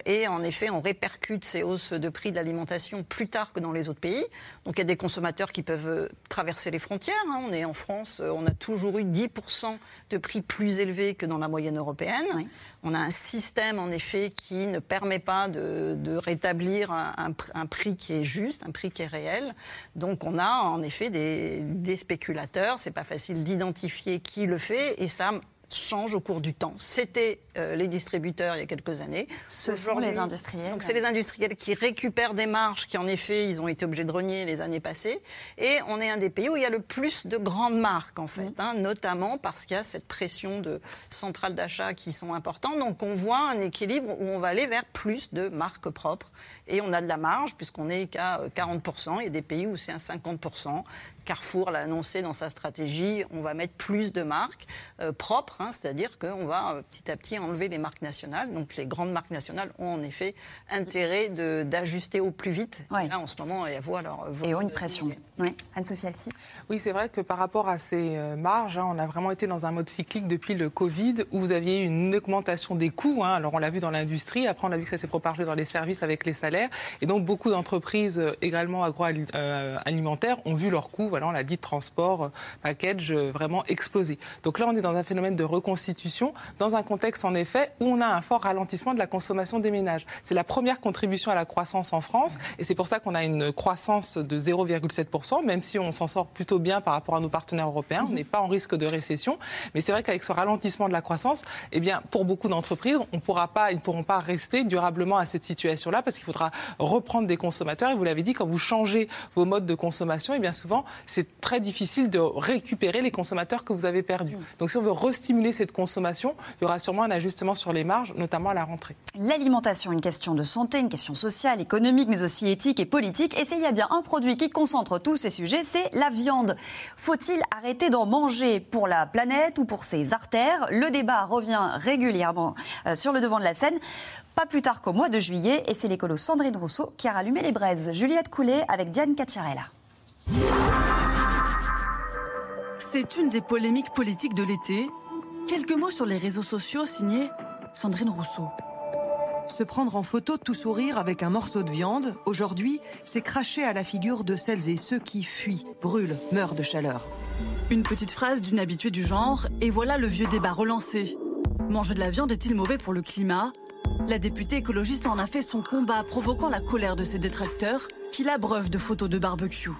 et en effet, on répercute ces hausses de prix de l'alimentation plus tard que dans les autres pays. Donc il y a des consommateurs qui peuvent euh, traverser les frontières. Hein. On est en France, euh, on a toujours eu 10% de prix plus élevés que dans la moyenne européenne. On a un système, en effet, qui ne permet pas de, rétablir un, prix qui est juste, un prix qui est réel. Donc on a en effet des, des spéculateurs. C'est pas facile d'identifier qui le fait et ça change au cours du temps. C'était euh, les distributeurs il y a quelques années. Ce sont les industriels. Donc c'est les industriels qui récupèrent des marges qui en effet ils ont été obligés de renier les années passées. Et on est un des pays où il y a le plus de grandes marques en fait, hein, notamment parce qu'il y a cette pression de centrales d'achat qui sont importantes. Donc on voit un équilibre où on va aller vers plus de marques propres et on a de la marge puisqu'on est qu'à 40%. Il y a des pays où c'est un 50%. Carrefour l'a annoncé dans sa stratégie, on va mettre plus de marques euh, propres, hein, c'est-à-dire qu'on va euh, petit à petit enlever les marques nationales. Donc les grandes marques nationales ont en effet intérêt d'ajuster au plus vite. Là, en ce moment, il y a voix alors. Et ont une pression. Oui. Anne-Sophie Alcy Oui, c'est vrai que par rapport à ces euh, marges, hein, on a vraiment été dans un mode cyclique depuis le Covid où vous aviez une augmentation des coûts. Hein. Alors on l'a vu dans l'industrie, après on a vu que ça s'est propagé dans les services avec les salaires. Et donc beaucoup d'entreprises également agroalimentaires ont vu leurs coûts voilà, on l'a dit, transport, euh, package, euh, vraiment explosé. Donc là, on est dans un phénomène de reconstitution, dans un contexte, en effet, où on a un fort ralentissement de la consommation des ménages. C'est la première contribution à la croissance en France, et c'est pour ça qu'on a une croissance de 0,7%, même si on s'en sort plutôt bien par rapport à nos partenaires européens. On n'est pas en risque de récession. Mais c'est vrai qu'avec ce ralentissement de la croissance, eh bien, pour beaucoup d'entreprises, on pourra pas, ils ne pourront pas rester durablement à cette situation-là parce qu'il faudra reprendre des consommateurs. Et vous l'avez dit, quand vous changez vos modes de consommation, eh bien, souvent, c'est très difficile de récupérer les consommateurs que vous avez perdus. Donc si on veut restimuler cette consommation, il y aura sûrement un ajustement sur les marges, notamment à la rentrée. L'alimentation, une question de santé, une question sociale, économique, mais aussi éthique et politique. Et s'il y a bien un produit qui concentre tous ces sujets, c'est la viande. Faut-il arrêter d'en manger pour la planète ou pour ses artères? Le débat revient régulièrement euh, sur le devant de la scène pas plus tard qu'au mois de juillet, et c'est l'écolo Sandrine Rousseau qui a rallumé les braises. Juliette Coulet avec Diane Cacciarella. C'est une des polémiques politiques de l'été. Quelques mots sur les réseaux sociaux signés Sandrine Rousseau. Se prendre en photo tout sourire avec un morceau de viande, aujourd'hui, c'est cracher à la figure de celles et ceux qui fuient, brûlent, meurent de chaleur. Une petite phrase d'une habituée du genre, et voilà le vieux débat relancé. Manger de la viande est-il mauvais pour le climat? La députée écologiste en a fait son combat, provoquant la colère de ses détracteurs, qui l'abreuvent de photos de barbecue.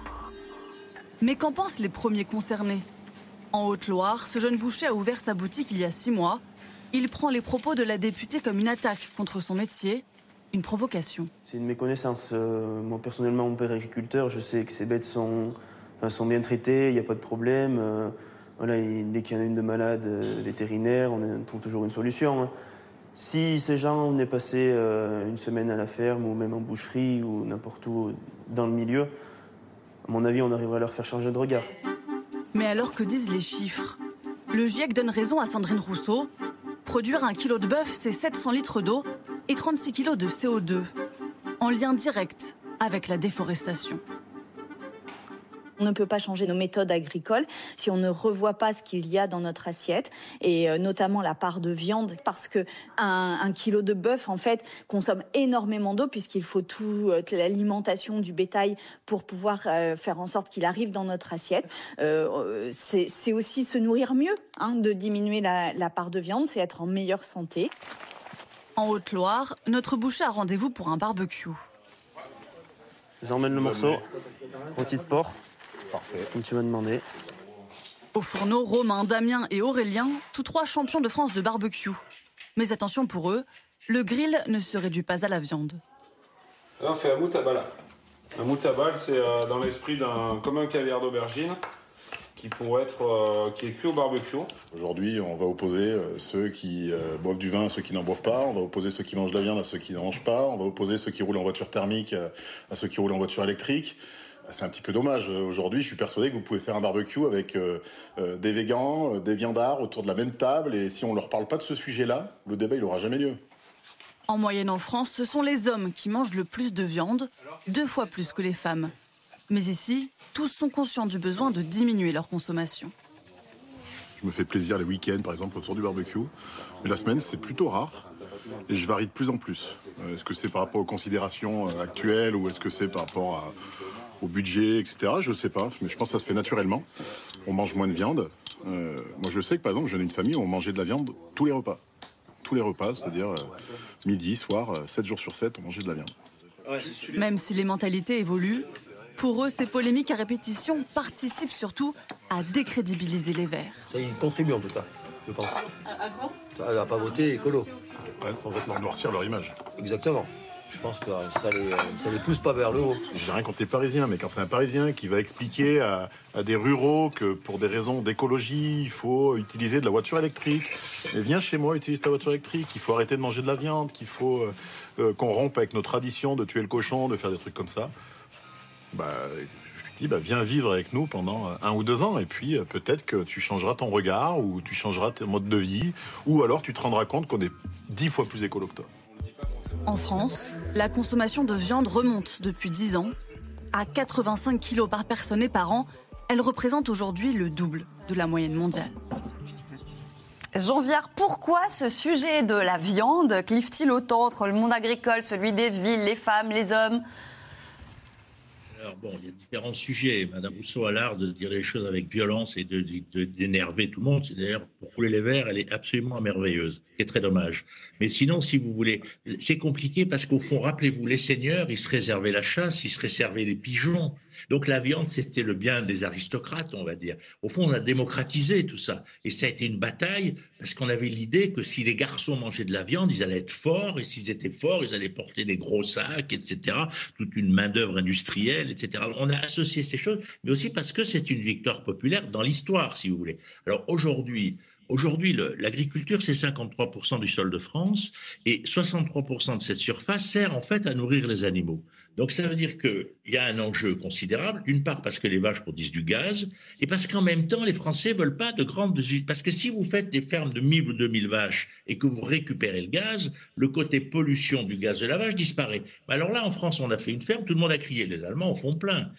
Mais qu'en pensent les premiers concernés? En Haute-Loire, ce jeune boucher a ouvert sa boutique il y a six mois. Il prend les propos de la députée comme une attaque contre son métier, une provocation. C'est une méconnaissance. Euh, moi, personnellement, mon père agriculteur. Je sais que ces bêtes sont, sont bien traitées, il n'y a pas de problème. Euh, dès qu'il y en a une de malade, euh, vétérinaire, on trouve toujours une solution. Hein. Si ces gens venaient passer une semaine à la ferme ou même en boucherie ou n'importe où dans le milieu, à mon avis, on arriverait à leur faire changer de regard. Mais alors que disent les chiffres? Le GIEC donne raison à Sandrine Rousseau. Produire un kilo de bœuf, c'est 700 litres d'eau et 36 kilos de CO2, en lien direct avec la déforestation. On ne peut pas changer nos méthodes agricoles si on ne revoit pas ce qu'il y a dans notre assiette et euh, notamment la part de viande parce que un, kilo de bœuf en fait consomme énormément d'eau puisqu'il faut toute euh, l'alimentation du bétail pour pouvoir euh, faire en sorte qu'il arrive dans notre assiette. c'est aussi se nourrir mieux, hein, de diminuer la, la part de viande, c'est être en meilleure santé. En Haute-Loire, notre boucher a rendez-vous pour un barbecue. J'emmène le morceau, rôti de porc. Parfait. Comme tu m'as demandé. Au fourneau, Romain, Damien et Aurélien, tous trois champions de France de barbecue. Mais attention pour eux, le grill ne se réduit pas à la viande. on fait un moutabal. Un moutabal, c'est euh, dans l'esprit d'un comme un caviar d'aubergine qui pourrait être euh, qui est cuit au barbecue. Aujourd'hui, on va opposer euh, ceux qui boivent du vin à ceux qui n'en boivent pas. On va opposer ceux qui mangent de la viande à ceux qui n'en mangent pas. On va opposer ceux qui roulent en voiture thermique à ceux qui roulent en voiture électrique. C'est un petit peu dommage. Aujourd'hui, je suis persuadé que vous pouvez faire un barbecue avec euh, euh, des végans, euh, des viandards autour de la même table. Et si on ne leur parle pas de ce sujet-là, le débat, il n'aura jamais lieu. En moyenne en France, ce sont les hommes qui mangent le plus de viande, deux fois plus que les femmes. Mais ici, tous sont conscients du besoin de diminuer leur consommation. Je me fais plaisir les week-ends, par exemple, autour du barbecue. Mais la semaine, c'est plutôt rare. et je varie de plus en plus. Est-ce que c'est par rapport aux considérations actuelles ou est-ce que c'est par rapport au budget, etc. Je ne sais pas, mais je pense que ça se fait naturellement. On mange moins de viande. moi, je sais que par exemple, j'ai une famille où on mangeait de la viande tous les repas. Tous les repas, c'est-à-dire midi, soir, 7 jours sur 7, on mangeait de la viande. Même si les mentalités évoluent, pour eux, ces polémiques à répétition participent surtout à décrédibiliser les Verts. Ça y contribue en tout cas, je pense. À, quoi? Ça n'a pas voté écolo. Ouais, complètement noircir leur image. Exactement. Je pense que ça les, ça les pousse pas vers le haut. J'ai rien contre les Parisiens, mais quand c'est un Parisien qui va expliquer à, des ruraux que pour des raisons d'écologie, il faut utiliser de la voiture électrique, et viens chez moi, utilise ta voiture électrique, qu'il faut arrêter de manger de la viande, qu'il faut euh, euh, qu'on rompe avec nos traditions de tuer le cochon, de faire des trucs comme ça, bah, je lui dis, bah, viens vivre avec nous pendant un ou deux ans, et puis euh, peut-être que tu changeras ton regard, ou tu changeras ton mode de vie, ou alors tu te rendras compte qu'on est dix fois plus écolo que toi. En France, la consommation de viande remonte depuis 10 ans. À 85 kilos par personne et par an, elle représente aujourd'hui le double de la moyenne mondiale. Jean Viard, pourquoi ce sujet de la viande clive-t-il autant entre le monde agricole, celui des villes, les femmes, les hommes? Alors bon, il y a différents sujets. Madame Rousseau a l'art de dire les choses avec violence et d'énerver tout le monde. C'est d'ailleurs, pour couler les verres, elle est absolument merveilleuse. C'est très dommage. Mais sinon, si vous voulez, c'est compliqué parce qu'au fond, rappelez-vous, les seigneurs, ils se réservaient la chasse, ils se réservaient les pigeons. Donc la viande, c'était le bien des aristocrates, on va dire. Au fond, on a démocratisé tout ça. Et ça a été une bataille parce qu'on avait l'idée que si les garçons mangeaient de la viande, ils allaient être forts. Et s'ils étaient forts, ils allaient porter des gros sacs, etc. Toute une main-d'œuvre industrielle, etc. On a associé ces choses, mais aussi parce que c'est une victoire populaire dans l'histoire, si vous voulez. Alors aujourd'hui, Aujourd'hui, l'agriculture, c'est 53% du sol de France et 63% de cette surface sert en fait à nourrir les animaux. Donc ça veut dire qu'il y a un enjeu considérable, d'une part parce que les vaches produisent du gaz et parce qu'en même temps, les Français veulent pas de grandes... Parce que si vous faites des fermes de 1000 ou 2000 vaches et que vous récupérez le gaz, le côté pollution du gaz de la vache disparaît. Alors là, en France, on a fait une ferme, tout le monde a crié, les Allemands en font plein.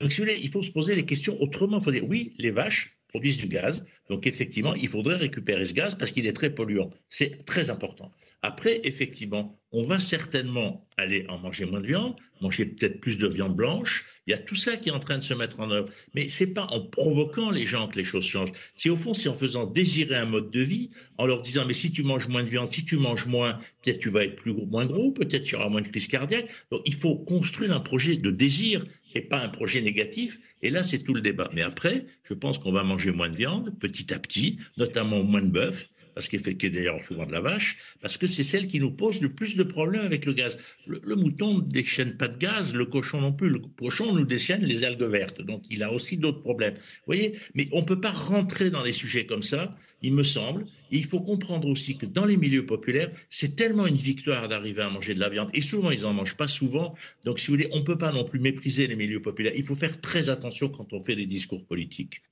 Donc si vous voulez, il faut se poser les questions autrement. Il faut dire, oui, les vaches, produisent du gaz. Donc effectivement, il faudrait récupérer ce gaz parce qu'il est très polluant. C'est très important. Après, effectivement, on va certainement aller en manger moins de viande, manger peut-être plus de viande blanche. Il y a tout ça qui est en train de se mettre en œuvre. Mais c'est pas en provoquant les gens que les choses changent. C'est au fond, c'est en faisant désirer un mode de vie, en leur disant, mais si tu manges moins de viande, si tu manges moins, peut-être tu vas être plus moins gros, peut-être tu auras moins de crise cardiaque. Donc il faut construire un projet de désir et pas un projet négatif. Et là, c'est tout le débat. Mais après, je pense qu'on va manger moins de viande, petit à petit, notamment moins de bœuf, parce qu'il fait d'ailleurs souvent de la vache, parce que c'est celle qui nous pose le plus de problèmes avec le gaz. Le, mouton ne déchaîne pas de gaz, le cochon non plus. Le cochon nous déchaîne les algues vertes, donc il a aussi d'autres problèmes. Vous voyez Mais on ne peut pas rentrer dans les sujets comme ça, il me semble. il faut comprendre aussi que dans les milieux populaires, c'est tellement une victoire d'arriver à manger de la viande, et souvent ils n'en mangent pas souvent. Donc si vous voulez, on ne peut pas non plus mépriser les milieux populaires. Il faut faire très attention quand on fait des discours politiques.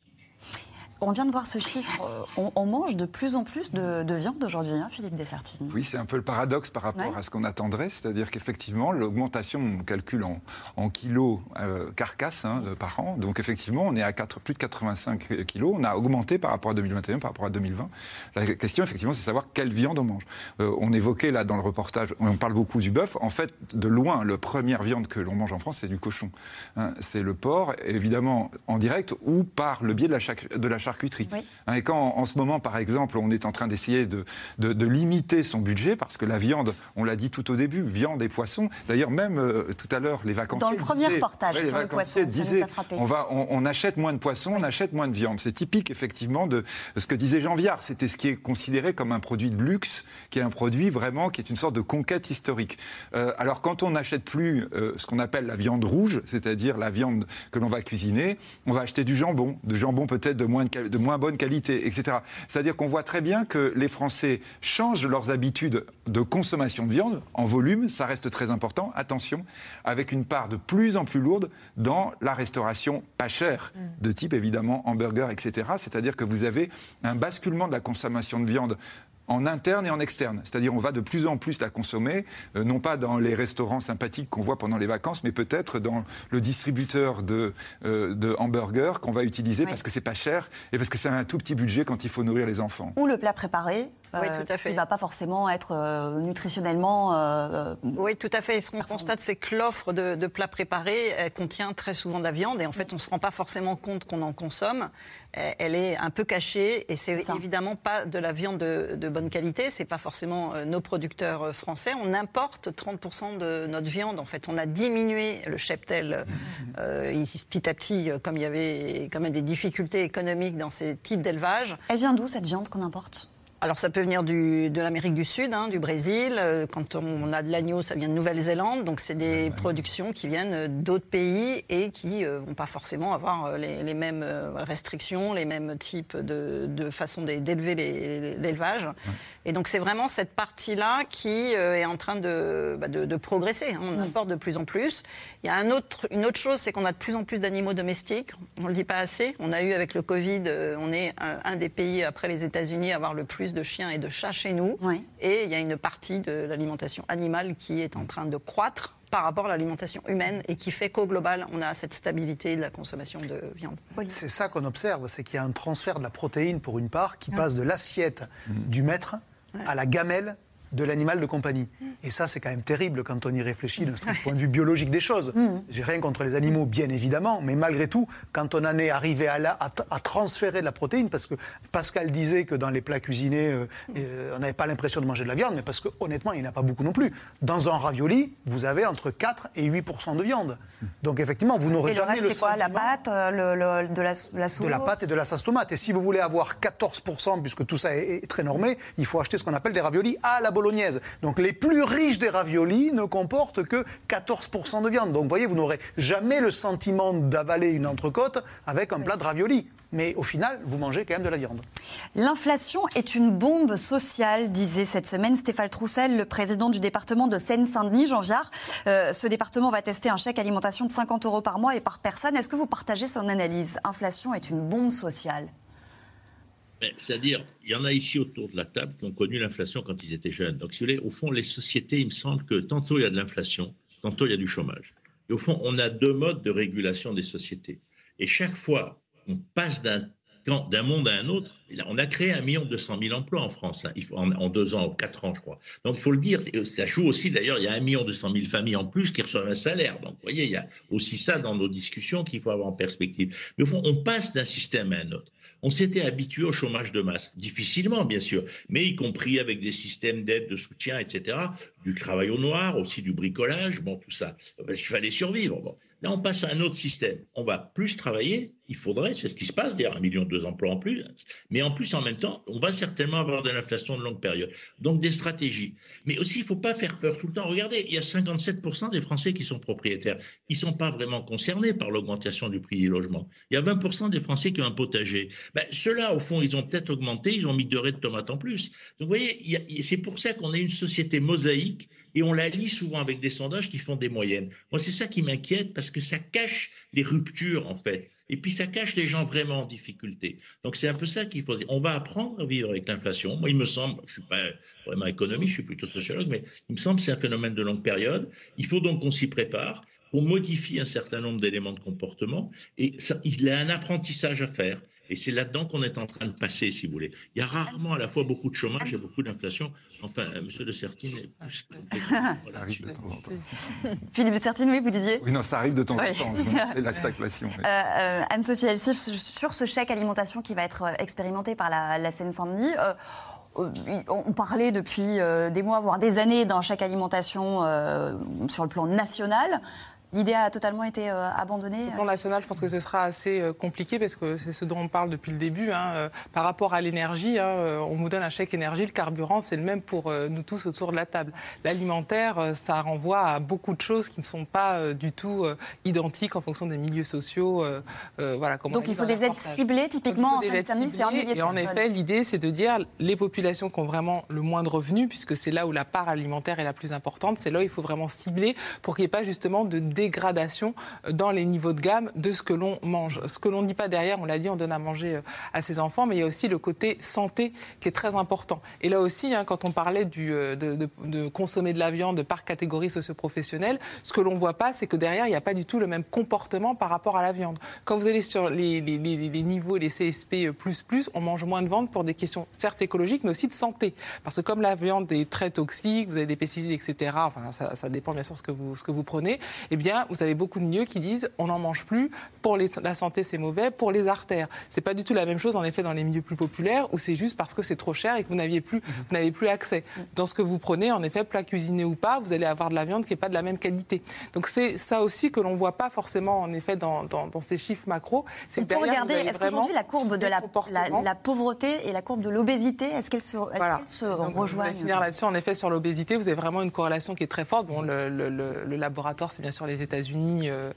On vient de voir ce chiffre. Euh, on, mange de plus en plus de, viande aujourd'hui, hein, Philippe Dessertine. Oui, c'est un peu le paradoxe par rapport à ce qu'on attendrait. C'est-à-dire qu'effectivement, l'augmentation, on calcule en, kilos euh, carcasses hein, par an. Donc effectivement, on est à 4, plus de 85 kilos. On a augmenté par rapport à 2021, par rapport à 2020. La question, effectivement, c'est savoir quelle viande on mange. Euh, on évoquait là dans le reportage, on parle beaucoup du bœuf. En fait, de loin, la première viande que l'on mange en France, c'est du cochon. Hein. c'est le porc, évidemment en direct ou par le biais de la, de la charcuterie. Hein, et quand en, ce moment, par exemple, on est en train d'essayer de, de, limiter son budget, parce que la viande, on l'a dit tout au début, viande et poissons, d'ailleurs même euh, tout à l'heure, les vacanciers... Dans le premier reportage sur le poisson, disaient, on, va, on, achète moins de poissons, on achète moins de viande. C'est typique effectivement de ce que disait Jean Viard, c'était ce qui est considéré comme un produit de luxe, qui est un produit vraiment qui est une sorte de conquête historique. Euh, alors quand on n'achète plus euh, ce qu'on appelle la viande rouge, c'est-à-dire la viande que l'on va cuisiner, on va acheter du jambon, du jambon peut-être de moins de de moins bonne qualité, etc. C'est-à-dire qu'on voit très bien que les Français changent leurs habitudes de consommation de viande en volume, ça reste très important, attention, avec une part de plus en plus lourde dans la restauration pas chère, mm. de type évidemment hamburger, etc. C'est-à-dire que vous avez un basculement de la consommation de viande en interne et en externe. C'est-à-dire on va de plus en plus la consommer, euh, non pas dans les restaurants sympathiques qu'on voit pendant les vacances, mais peut-être dans le distributeur de, euh, de hamburgers qu'on va utiliser parce que c'est pas cher et parce que c'est un tout petit budget quand il faut nourrir les enfants. Ou le plat préparé, oui, tout à fait. qui ne va pas forcément être nutritionnellement. Oui, tout à fait. Et ce qu'on constate, c'est que l'offre de, plats préparés elle contient très souvent de la viande et en fait, on ne se rend pas forcément compte qu'on en consomme. Elle est un peu cachée et c'est évidemment pas de la viande de, bonne qualité. C'est pas forcément nos producteurs français. On importe 30% de notre viande. En fait, on a diminué le cheptel petit à petit, comme il y avait quand même des difficultés économiques dans ces types d'élevage. Elle vient d'où cette viande qu'on importe? Alors ça peut venir du, de l'Amérique du Sud, hein, du Brésil. Euh, quand on a de l'agneau, ça vient de Nouvelle-Zélande. Donc c'est des productions qui viennent d'autres pays et qui ne euh, vont pas forcément avoir euh, les, mêmes restrictions, les mêmes types de, de façon d'élever l'élevage. Et donc c'est vraiment cette partie-là qui est en train de, bah, de, progresser. Hein. On importe de plus en plus. Il y a un autre, une autre chose, c'est qu'on a de plus en plus d'animaux domestiques. On ne le dit pas assez. On a eu avec le Covid, on est un, un des pays après les États-Unis à avoir le plus de chiens et de chats chez nous. Et il y a une partie de l'alimentation animale qui est en train de croître par rapport à l'alimentation humaine et qui fait qu'au global, on a cette stabilité de la consommation de viande. C'est ça qu'on observe, c'est qu'il y a un transfert de la protéine pour une part qui passe de l'assiette du maître à la gamelle de l'animal de compagnie. Et ça, c'est quand même terrible quand on y réfléchit d'un point de vue biologique des choses. Mm. J'ai rien contre les animaux, bien évidemment, mais malgré tout, quand on en est arrivé à, à, transférer de la protéine, parce que Pascal disait que dans les plats cuisinés, euh, euh, on n'avait pas l'impression de manger de la viande, mais parce que honnêtement, il n'y en a pas beaucoup non plus. Dans un ravioli, vous avez entre 4 et 8% de viande. Donc effectivement, vous n'aurez jamais le, le quoi, La pâte, euh, le, de la, la sauce? De la pâte et de la sauce tomate. Et si vous voulez avoir 14 puisque tout ça est, est très normé, il faut acheter ce qu'on appelle des raviolis à la bolognaise. Donc les plus riches des raviolis ne comportent que 14% de viande. Donc vous voyez, vous n'aurez jamais le sentiment d'avaler une entrecôte avec un plat de raviolis mais au final, vous mangez quand même de la viande. L'inflation est une bombe sociale, disait cette semaine Stéphane Troussel, le président du département de Seine-Saint-Denis, Jean Viard. Euh, ce département va tester un chèque alimentation de 50 euros par mois et par personne. Est-ce que vous partagez son analyse? Inflation est une bombe sociale c'est-à-dire, il y en a ici autour de la table qui ont connu l'inflation quand ils étaient jeunes. Donc, si vous voulez, au fond, les sociétés, il me semble que tantôt il y a de l'inflation, tantôt il y a du chômage. Et au fond, on a deux modes de régulation des sociétés. Et chaque fois qu'on passe d'un monde à un autre, on a créé un million deux cent mille emplois en France, hein, en, deux ans, en quatre ans, je crois. Donc il faut le dire, ça joue aussi d'ailleurs, il y a un million deux cent mille familles en plus qui reçoivent un salaire. Donc vous voyez, il y a aussi ça dans nos discussions qu'il faut avoir en perspective. Mais au fond, on passe d'un système à un autre. On s'était habitué au chômage de masse, difficilement bien sûr, mais y compris avec des systèmes d'aide, de soutien, etc., du travail au noir, aussi du bricolage, bon, tout ça, parce qu'il fallait survivre. Là, on passe à un autre système. On va plus travailler, il faudrait, c'est ce qui se passe, d'ailleurs, un million de emplois en plus, mais en plus, en même temps, on va certainement avoir de l'inflation de longue période. Donc, des stratégies. Mais aussi, il ne faut pas faire peur tout le temps. Regardez, il y a 57% des Français qui sont propriétaires. Ils ne sont pas vraiment concernés par l'augmentation du prix du logement. Il y a 20% des Français qui ont un potager. Ben, Ceux-là, au fond, ils ont peut-être augmenté, ils ont mis deux raies de tomates en plus. Donc, vous voyez, c'est pour ça qu'on est une société mosaïque et on la lit souvent avec des sondages qui font des moyennes. Moi, c'est ça qui m'inquiète parce que ça cache les ruptures, en fait. Et puis, ça cache les gens vraiment en difficulté. Donc, c'est un peu ça qu'il faut dire. On va apprendre à vivre avec l'inflation. Moi, il me semble, je ne suis pas vraiment économiste, je suis plutôt sociologue, mais il me semble que c'est un phénomène de longue période. Il faut donc qu'on s'y prépare qu'on modifie un certain nombre d'éléments de comportement et il y a un apprentissage à faire. Et c'est là-dedans qu'on est en train de passer, si vous voulez. Il y a rarement à la fois beaucoup de chômage et beaucoup d'inflation. Enfin, euh, Monsieur de Sertine est plus. Philippe de Sertine, oui, vous disiez? Oui, non, ça arrive de temps en temps, la stagflation. Euh, euh, Anne-Sophie Elsif, sur ce chèque alimentation qui va être expérimenté par la, Seine-Saint-Denis, on parlait depuis des mois, voire des années, d'un chèque alimentation sur le plan national. L'idée a totalement été euh, abandonnée Au plan national, je pense que ce sera assez euh, compliqué parce que c'est ce dont on parle depuis le début. Hein, euh, par rapport à l'énergie, hein, on vous donne un chèque énergie, le carburant, c'est le même pour nous tous autour de la table. L'alimentaire, ça renvoie à beaucoup de choses qui ne sont pas du tout identiques en fonction des milieux sociaux. voilà, Donc il faut des aides ciblées, typiquement en seine c'est un millier de Et en effet, l'idée, c'est de dire les populations qui ont vraiment le moins de revenus, puisque c'est là où la part alimentaire est la plus importante, c'est là où il faut vraiment cibler pour qu'il n'y ait pas justement de dégradation dans les niveaux de gamme de ce que l'on mange. Ce que l'on ne dit pas derrière, on l'a dit, on donne à manger à ses enfants, mais il y a aussi le côté santé qui est très important. Et là aussi, hein, quand on parlait du, de, consommer de la viande par catégorie socioprofessionnelle, ce que l'on ne voit pas, c'est que derrière, il n'y a pas du tout le même comportement par rapport à la viande. Quand vous allez sur les, les, les, les niveaux, les CSP++, on mange moins de viande pour des questions certes écologiques, mais aussi de santé. Parce que comme la viande est très toxique, vous avez des pesticides, etc., enfin, ça, dépend bien sûr ce que vous, ce que vous prenez, eh bien, vous avez beaucoup de lieux qui disent on n'en mange plus, pour les, la santé c'est mauvais, pour les artères. C'est pas du tout la même chose en effet dans les milieux plus populaires où c'est juste parce que c'est trop cher et que vous n'aviez plus, vous n'avez plus accès. Dans ce que vous prenez, en effet, plat cuisiné ou pas, vous allez avoir de la viande qui n'est pas de la même qualité. Donc c'est ça aussi que l'on ne voit pas forcément en effet dans, dans, dans ces chiffres macro. C'est que regarder, est-ce qu'aujourd'hui la courbe de la, la, la, pauvreté et la courbe de l'obésité, est-ce qu'elles se, est voilà. se rejoignent Je vais finir là-dessus. En effet, sur l'obésité, vous avez vraiment une corrélation qui est très forte. Bon, le, le, le, le laboratoire, c'est bien sûr les États-Unis, euh,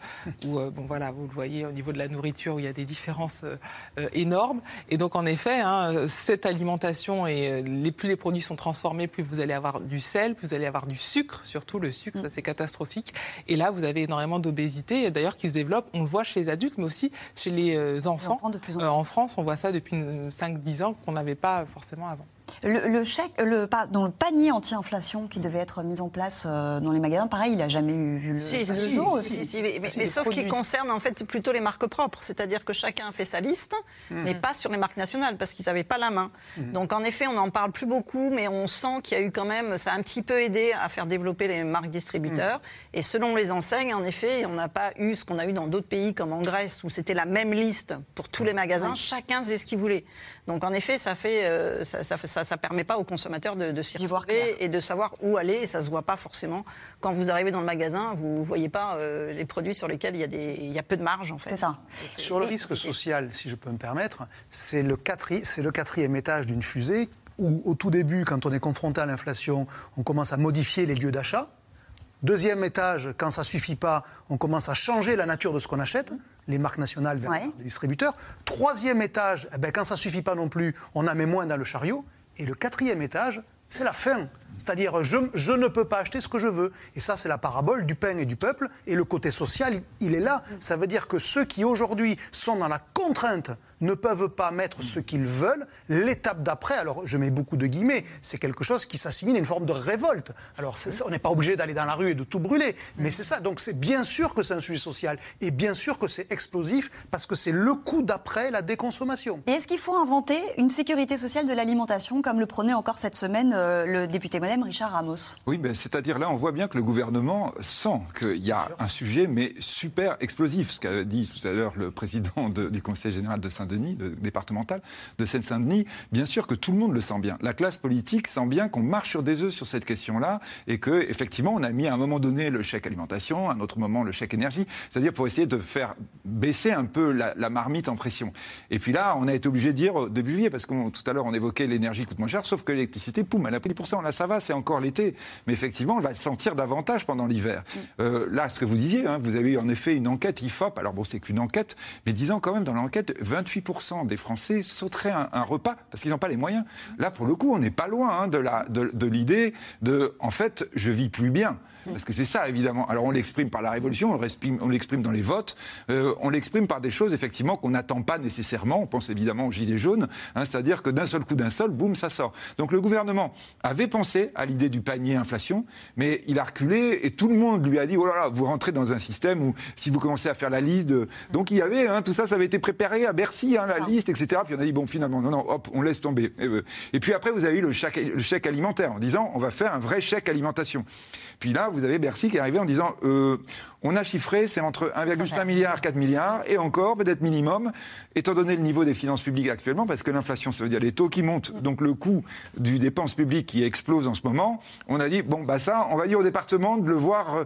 où euh, bon voilà, vous le voyez au niveau de la nourriture, où il y a des différences euh, énormes. Et donc en effet, hein, cette alimentation et les plus les produits sont transformés, plus vous allez avoir du sel, plus vous allez avoir du sucre, surtout le sucre, ça c'est catastrophique. Et là, vous avez énormément d'obésité, d'ailleurs, qui se développe. On le voit chez les adultes, mais aussi chez les enfants. enfants de plus en, en France, on voit ça depuis 5-10 ans qu'on n'avait pas forcément avant. Le, le, chèque, le, dans le panier anti-inflation qui devait être mis en place euh, dans les magasins, pareil, il n'a jamais eu vu le, si, le si, jour si, aussi. Si, mais, mais, mais sauf qu'il concerne en fait plutôt les marques propres, c'est-à-dire que chacun fait sa liste, mmh. mais pas sur les marques nationales parce qu'ils n'avaient pas la main. Mmh. Donc en effet, on n'en parle plus beaucoup, mais on sent qu'il y a eu quand même, ça a un petit peu aidé à faire développer les marques distributeurs. Mmh. Et selon les enseignes, en effet, on n'a pas eu ce qu'on a eu dans d'autres pays comme en Grèce où c'était la même liste pour tous les magasins, chacun faisait ce qu'il voulait. Donc en effet, ça fait, euh, ça, ça, ça, ça permet pas aux consommateurs de, de s'y retrouver et de savoir où aller. Et ça se voit pas forcément quand vous arrivez dans le magasin. Vous voyez pas euh, les produits sur lesquels il y a des, il y a peu de marge en fait. C'est ça. Sur le risque social, si je peux me permettre, c'est le, quatri c'est le quatrième étage d'une fusée où, au tout début, quand on est confronté à l'inflation, on commence à modifier les lieux d'achat. Deuxième étage, quand ça suffit pas, on commence à changer la nature de ce qu'on achète, les marques nationales vers ouais. les distributeurs. Troisième étage, eh ben, quand ça suffit pas non plus, on en met moins dans le chariot. Et le quatrième étage, c'est la fin. C'est-à-dire, je, ne peux pas acheter ce que je veux. Et ça, c'est la parabole du pain et du peuple. Et le côté social, il est là. Ça veut dire que ceux qui aujourd'hui sont dans la contrainte ne peuvent pas mettre ce qu'ils veulent. L'étape d'après, alors je mets beaucoup de guillemets, c'est quelque chose qui s'assimile à une forme de révolte. Alors on n'est pas obligé d'aller dans la rue et de tout brûler, mais c'est ça. Donc c'est bien sûr que c'est un sujet social et bien sûr que c'est explosif parce que c'est le coup d'après la déconsommation. Et est-ce qu'il faut inventer une sécurité sociale de l'alimentation comme le prônait encore cette semaine euh, le député modem Richard Ramos? Oui, ben, c'est-à-dire là on voit bien que le gouvernement sent qu'il y a un sujet mais super explosif, ce qu'a dit tout à l'heure le président de, du Conseil général de Saint De, Seine-Saint-Denis, bien sûr que tout le monde le sent bien. La classe politique sent bien qu'on marche sur des œufs sur cette question-là et que effectivement on a mis à un moment donné le chèque alimentation, à un autre moment le chèque énergie, c'est-à-dire pour essayer de faire baisser un peu la, la, marmite en pression. Et puis là, on a été obligé de dire début juillet, parce que tout à l'heure on évoquait l'énergie coûte moins cher, sauf que l'électricité, poum, elle a pris 10%. Là, ça va, c'est encore l'été, mais effectivement, on va sentir davantage pendant l'hiver. Mm. Euh, là, ce que vous disiez, hein, vous avez eu en effet une enquête IFOP. Alors bon, c'est qu'une enquête, mais disant quand même dans l'enquête, 28 des Français sauteraient un, un repas parce qu'ils n'ont pas les moyens. Là, pour le coup, on n'est pas loin hein, de, la, de, de l'idée de, en fait, je vis plus bien. Parce que c'est ça, évidemment. Alors, on l'exprime par la révolution, on l'exprime dans les votes, euh, on l'exprime par des choses, effectivement, qu'on n'attend pas nécessairement. On pense évidemment aux gilets jaunes, hein, c'est-à-dire que d'un seul coup, d'un seul, boum, ça sort. Donc, le gouvernement avait pensé à l'idée du panier inflation, mais il a reculé et tout le monde lui a dit, oh là là, vous rentrez dans un système où, si vous commencez à faire la liste, de... donc il y avait, hein, tout ça, ça avait été préparé à Bercy, hein, la liste, etc. Puis on a dit, bon, finalement, non, non, hop, on laisse tomber. Et, euh, et puis après, vous avez eu le chèque, le chèque alimentaire en disant, on va faire un vrai chèque alimentation. Puis là, vous avez Bercy qui est arrivé en disant euh, on a chiffré, c'est entre 1,5 milliard 4 milliards, et encore, peut-être minimum, étant donné le niveau des finances publiques actuellement, parce que l'inflation, ça veut dire les taux qui montent, donc le coût du dépense publique qui explose en ce moment, on a dit bon, bah ça, on va dire au département de le voir. Euh,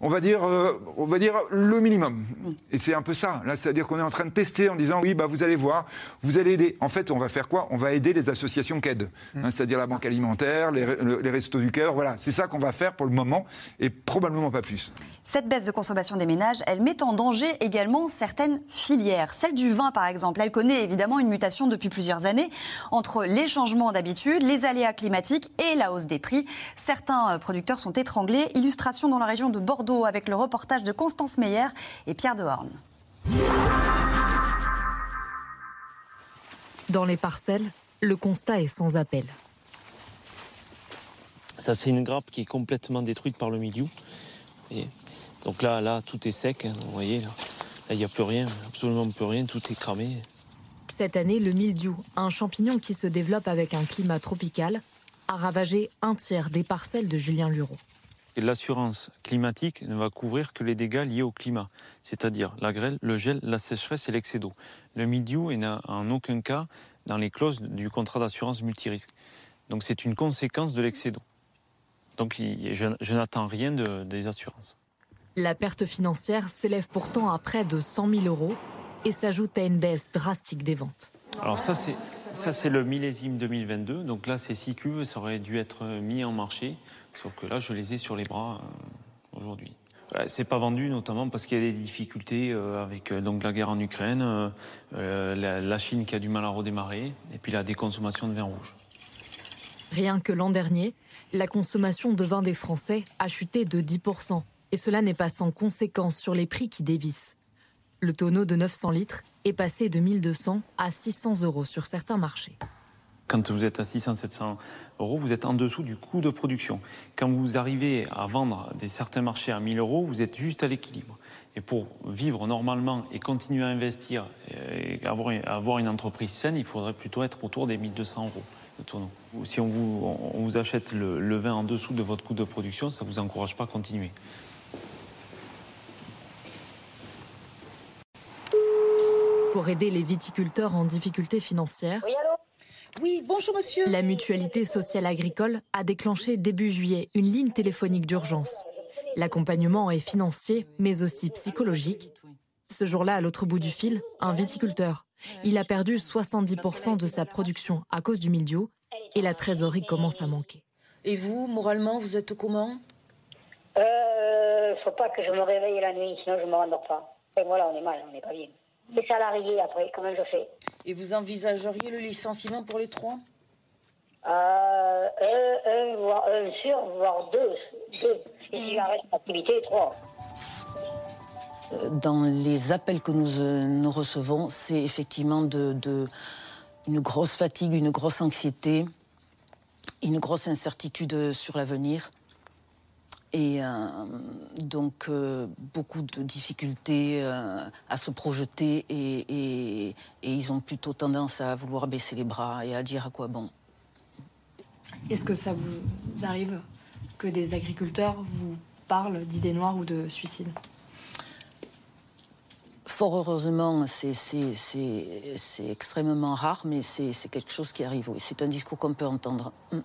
on va dire, euh, on va dire le minimum. Et c'est un peu ça. Là, c'est-à-dire qu'on est en train de tester en disant oui, bah vous allez voir, vous allez aider. En fait, on va faire quoi? On va aider les associations qu'aident, hein, c'est-à-dire la banque alimentaire, les, les restos du cœur. Voilà, c'est ça qu'on va faire pour le moment et probablement pas plus. Cette baisse de consommation des ménages, elle met en danger également certaines filières. Celle du vin, par exemple, elle connaît évidemment une mutation depuis plusieurs années entre les changements d'habitude, les aléas climatiques et la hausse des prix. Certains producteurs sont étranglés. Illustration dans la région de Bordeaux Bordeaux avec le reportage de Constance Meyer et Pierre Dehorne. Dans les parcelles, le constat est sans appel. Ça, c'est une grappe qui est complètement détruite par le milieu. Et donc là, là, tout est sec. hein, vous voyez, là, il n'y a plus rien, absolument plus rien. Tout est cramé. Cette année, le mildiou, un champignon qui se développe avec un climat tropical, a ravagé un tiers des parcelles de Julien Lureau. L'assurance climatique ne va couvrir que les dégâts liés au climat, c'est-à-dire la grêle, le gel, la sécheresse et l'excès d'eau. Le mildiou n'est en aucun cas dans les clauses du contrat d'assurance multirisque. Donc c'est une conséquence de l'excès d'eau. Donc je, je n'attends rien de- des assurances. La perte financière s'élève pourtant à près de 100 000 euros et s'ajoute à une baisse drastique des ventes. Alors ça c'est ça c'est le millésime 2022. Donc là ces six cuves, ça aurait dû être mis en marché, sauf que là je les ai sur les bras euh, aujourd'hui. Ouais, C'est pas vendu notamment parce qu'il y a des difficultés euh, avec euh, donc la guerre en Ukraine, euh, euh, la, la Chine qui a du mal à redémarrer et puis la déconsommation de vin rouge. Rien que l'an dernier, la consommation de vin des Français a chuté de 10%. Et cela n'est pas sans conséquence sur les prix qui dévissent. Le tonneau de 900 litres est passé de 1200 à 600 euros sur certains marchés. Quand vous êtes à 600-700 euros, vous êtes en dessous du coût de production. Quand vous arrivez à vendre des certains marchés à 1000 euros, vous êtes juste à l'équilibre. Et pour vivre normalement et continuer à investir et avoir, avoir une entreprise saine, il faudrait plutôt être autour des 1200 euros Si on vous, on vous achète le, le vin en dessous de votre coût de production, ça ne vous encourage pas à continuer. Pour aider les viticulteurs en difficulté financière, Oui, bonjour monsieur. la Mutualité sociale agricole a déclenché début juillet une ligne téléphonique d'urgence. L'accompagnement est financier, mais aussi psychologique. Ce jour-là, à l'autre bout du fil, un viticulteur. Il a perdu 70% de sa production à cause du mildiou et la trésorerie commence à manquer. Et vous, moralement, vous êtes comment? Euh, faut pas que je me réveille la nuit, sinon je me rendors pas. Et voilà, on est mal, on n'est pas bien. Les salariés, après, comment je fais? Et vous envisageriez le licenciement pour les trois? Euh, un, un, voire un sur, voire deux. deux. Et si j'arrête l'activité, trois. Euh, Dans les appels que nous, euh, nous recevons, c'est effectivement de, de- une grosse fatigue, une grosse anxiété, une grosse incertitude sur l'avenir. Et euh, donc euh, beaucoup de difficultés euh, à se projeter et, et- et ils ont plutôt tendance à vouloir baisser les bras et à dire à quoi bon. Est-ce que ça vous arrive que des agriculteurs vous parlent d'idées noires ou de suicide Fort heureusement, c'est- extrêmement rare, mais c'est c'est quelque chose qui arrive. Oui. C'est un discours qu'on peut entendre. Mm.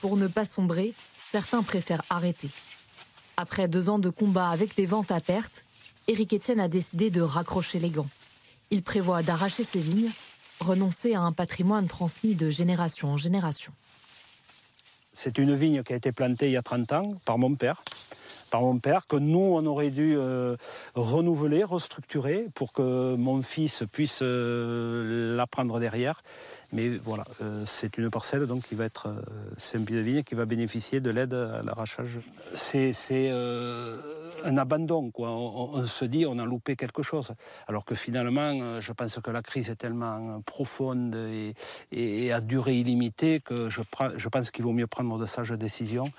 Pour ne pas sombrer, certains préfèrent arrêter. Après deux ans de combat avec des ventes à perte, Éric Etienne a décidé de raccrocher les gants. Il prévoit d'arracher ses vignes, renoncer à un patrimoine transmis de génération en génération. C'est une vigne qui a été plantée il y a 30 ans par mon père. Par mon père, que nous, on aurait dû euh, renouveler, restructurer pour que mon fils puisse euh, la prendre derrière. Mais voilà, euh, c'est une parcelle donc qui va être. c'est un pied de vigne qui va bénéficier de l'aide à l'arrachage. C'est c'est, euh, un abandon, quoi. On, se dit on a loupé quelque chose. Alors que finalement, euh, je pense que la crise est tellement profonde et, à durée illimitée que je, pense qu'il vaut mieux prendre de sages décisions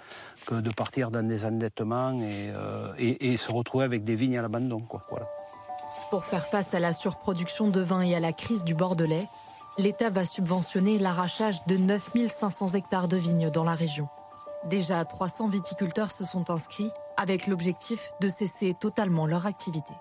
que de partir dans des endettements et, euh, se retrouver avec des vignes à l'abandon, quoi. Pour faire face à la surproduction de vin et à la crise du Bordelais, l'État va subventionner l'arrachage de 9500 hectares de vignes dans la région. Déjà 300 viticulteurs se sont inscrits avec l'objectif de cesser totalement leur activité.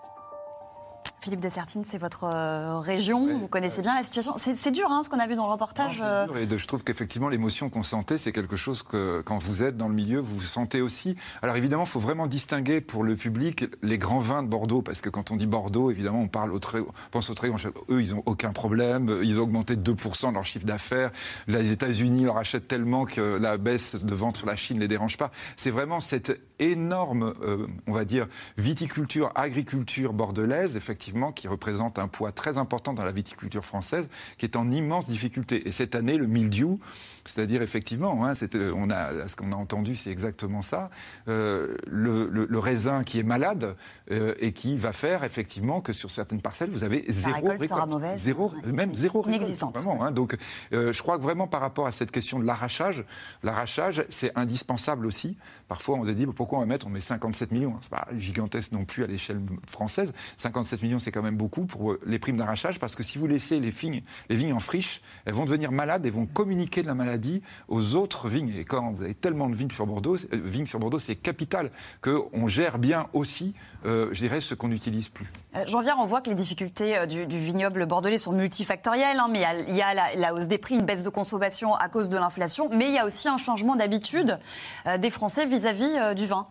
Philippe de Sertine, c'est votre euh, région, vous connaissez bien la situation. C'est dur hein, ce qu'on a vu dans le reportage. euh, Et de- je trouve qu'effectivement, l'émotion qu'on sentait, c'est quelque chose que, quand vous êtes dans le milieu, vous sentez aussi. Alors évidemment, il faut vraiment distinguer pour le public les grands vins de Bordeaux, parce que quand on dit Bordeaux, évidemment, on parle au très, on pense au très grand chef. Eux, ils n'ont aucun problème. Ils ont augmenté de 2% de leur chiffre d'affaires. Les États-Unis leur achètent tellement que la baisse de vente sur la Chine ne les dérange pas. C'est vraiment cette énorme, euh, on va dire, viticulture, agriculture bordelaise, effectivement, qui représente un poids très important dans la viticulture française, qui est en immense difficulté. Et cette année, le mildiou, c'est-à-dire effectivement, hein, on a, ce qu'on a entendu, c'est exactement ça, euh, le, raisin qui est malade euh, et qui va faire effectivement que sur certaines parcelles, vous avez zéro récolte, zéro, même zéro récolte. Vraiment, hein. donc, je crois que vraiment par rapport à cette question de l'arrachage, l'arrachage, c'est indispensable aussi. Parfois, on se dit pourquoi on va mettre On met 57 millions? C'est pas gigantesque non plus à l'échelle française. 57 millions, c'est quand même beaucoup pour euh, les primes d'arrachage parce que si vous laissez les vignes, en friche, elles vont devenir malades et vont communiquer de la maladie aux autres vignes. Et quand vous avez tellement de vignes sur Bordeaux, euh, vignes sur Bordeaux, c'est capital qu'on gère bien aussi, euh, je dirais, ce qu'on n'utilise plus. J'en viens, on voit que les difficultés du, vignoble bordelais sont multifactorielles, hein, mais il y a, la, hausse des prix, une baisse de consommation à cause de l'inflation, mais il y a aussi un changement d'habitude des Français vis-à-vis du vin.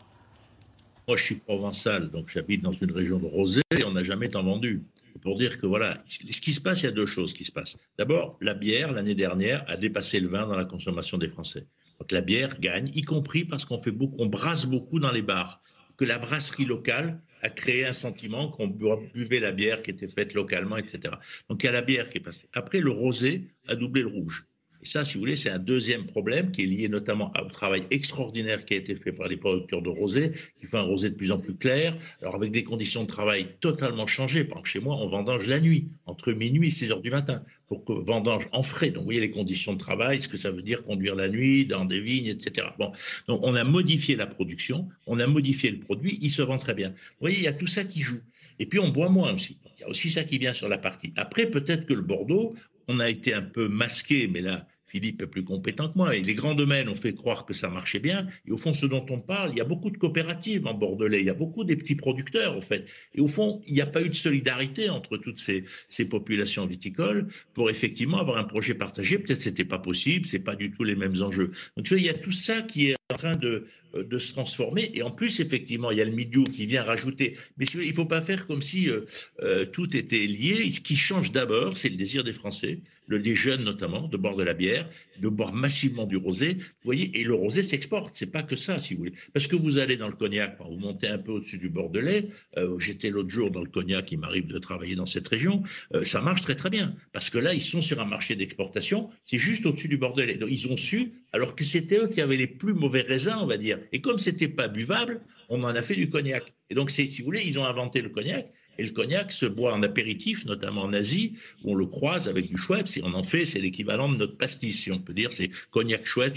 Moi, je suis provençal, donc j'habite dans une région de rosé et on n'a jamais tant vendu. Pour dire que voilà, ce qui se passe, il y a deux choses qui se passent. D'abord, la bière, l'année dernière, a dépassé le vin dans la consommation des Français. Donc la bière gagne, y compris parce qu'on fait beaucoup, on brasse beaucoup dans les bars. Que la brasserie locale a créé un sentiment qu'on buvait la bière qui était faite localement, etc. Donc il y a la bière qui est passée. Après, le rosé a doublé le rouge. Et ça, si vous voulez, c'est un deuxième problème qui est lié notamment au travail extraordinaire qui a été fait par les producteurs de rosé, qui font un rosé de plus en plus clair, alors avec des conditions de travail totalement changées. Par exemple, chez moi, on vendange la nuit, entre minuit et 6 heures du matin, pour que vendange en frais. Donc, vous voyez les conditions de travail, ce que ça veut dire conduire la nuit dans des vignes, etc. Bon, donc on a modifié la production, on a modifié le produit, il se vend très bien. Vous voyez, il y a tout ça qui joue. Et puis, on boit moins aussi. il y a aussi ça qui vient sur la partie. Après, peut-être que le Bordeaux, on a été un peu masqué, mais là, Philippe est plus compétent que moi. Et les grands domaines ont fait croire que ça marchait bien. Et au fond, ce dont on parle, il y a beaucoup de coopératives en Bordelais. Il y a beaucoup des petits producteurs, en fait. Et au fond, il n'y a pas eu de solidarité entre toutes ces, populations viticoles pour effectivement avoir un projet partagé. Peut-être c'était pas possible. C'est pas du tout les mêmes enjeux. Donc, tu vois, il y a tout ça qui est en train de, de se transformer. Et en plus, effectivement, il y a le milieu qui vient rajouter. Mais il ne faut pas faire comme si euh, euh, tout était lié. Ce qui change d'abord, c'est le désir des Français, le, des jeunes notamment, de boire de la bière, de boire massivement du rosé. Vous voyez, et le rosé s'exporte. C'est pas que ça, si vous voulez. Parce que vous allez dans le cognac, vous montez un peu au-dessus du Bordelais. Euh, J'étais l'autre jour dans le cognac, il m'arrive de travailler dans cette région. Euh, ça marche très très bien. Parce que là, ils sont sur un marché d'exportation. C'est juste au-dessus du Bordelais. Donc, ils ont su, alors que c'était eux qui avaient les plus mauvais raisins, on va dire. Et comme c'était pas buvable, on en a fait du cognac. Et donc, si vous voulez, ils ont inventé le cognac. Et le cognac se boit en apéritif, notamment en Asie, où on le croise avec du Schweppes. Si on en fait, c'est l'équivalent de notre pastis, si on peut dire. C'est cognac Schweppes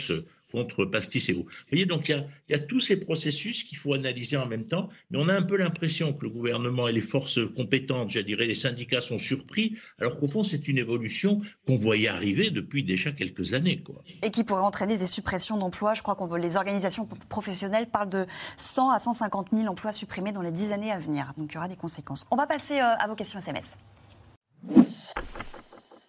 contre pastis et eau. Vous voyez, donc il y, a, tous ces processus qu'il faut analyser en même temps, mais on a un peu l'impression que le gouvernement et les forces compétentes, je dirais les syndicats, sont surpris, alors qu'au fond, c'est une évolution qu'on voyait arriver depuis déjà quelques années. Quoi. Et qui pourrait entraîner des suppressions d'emplois. Je crois que les organisations professionnelles parlent de 100 à 150 000 emplois supprimés dans les 10 années à venir. Donc il y aura des conséquences. On va passer euh, à vos questions SMS.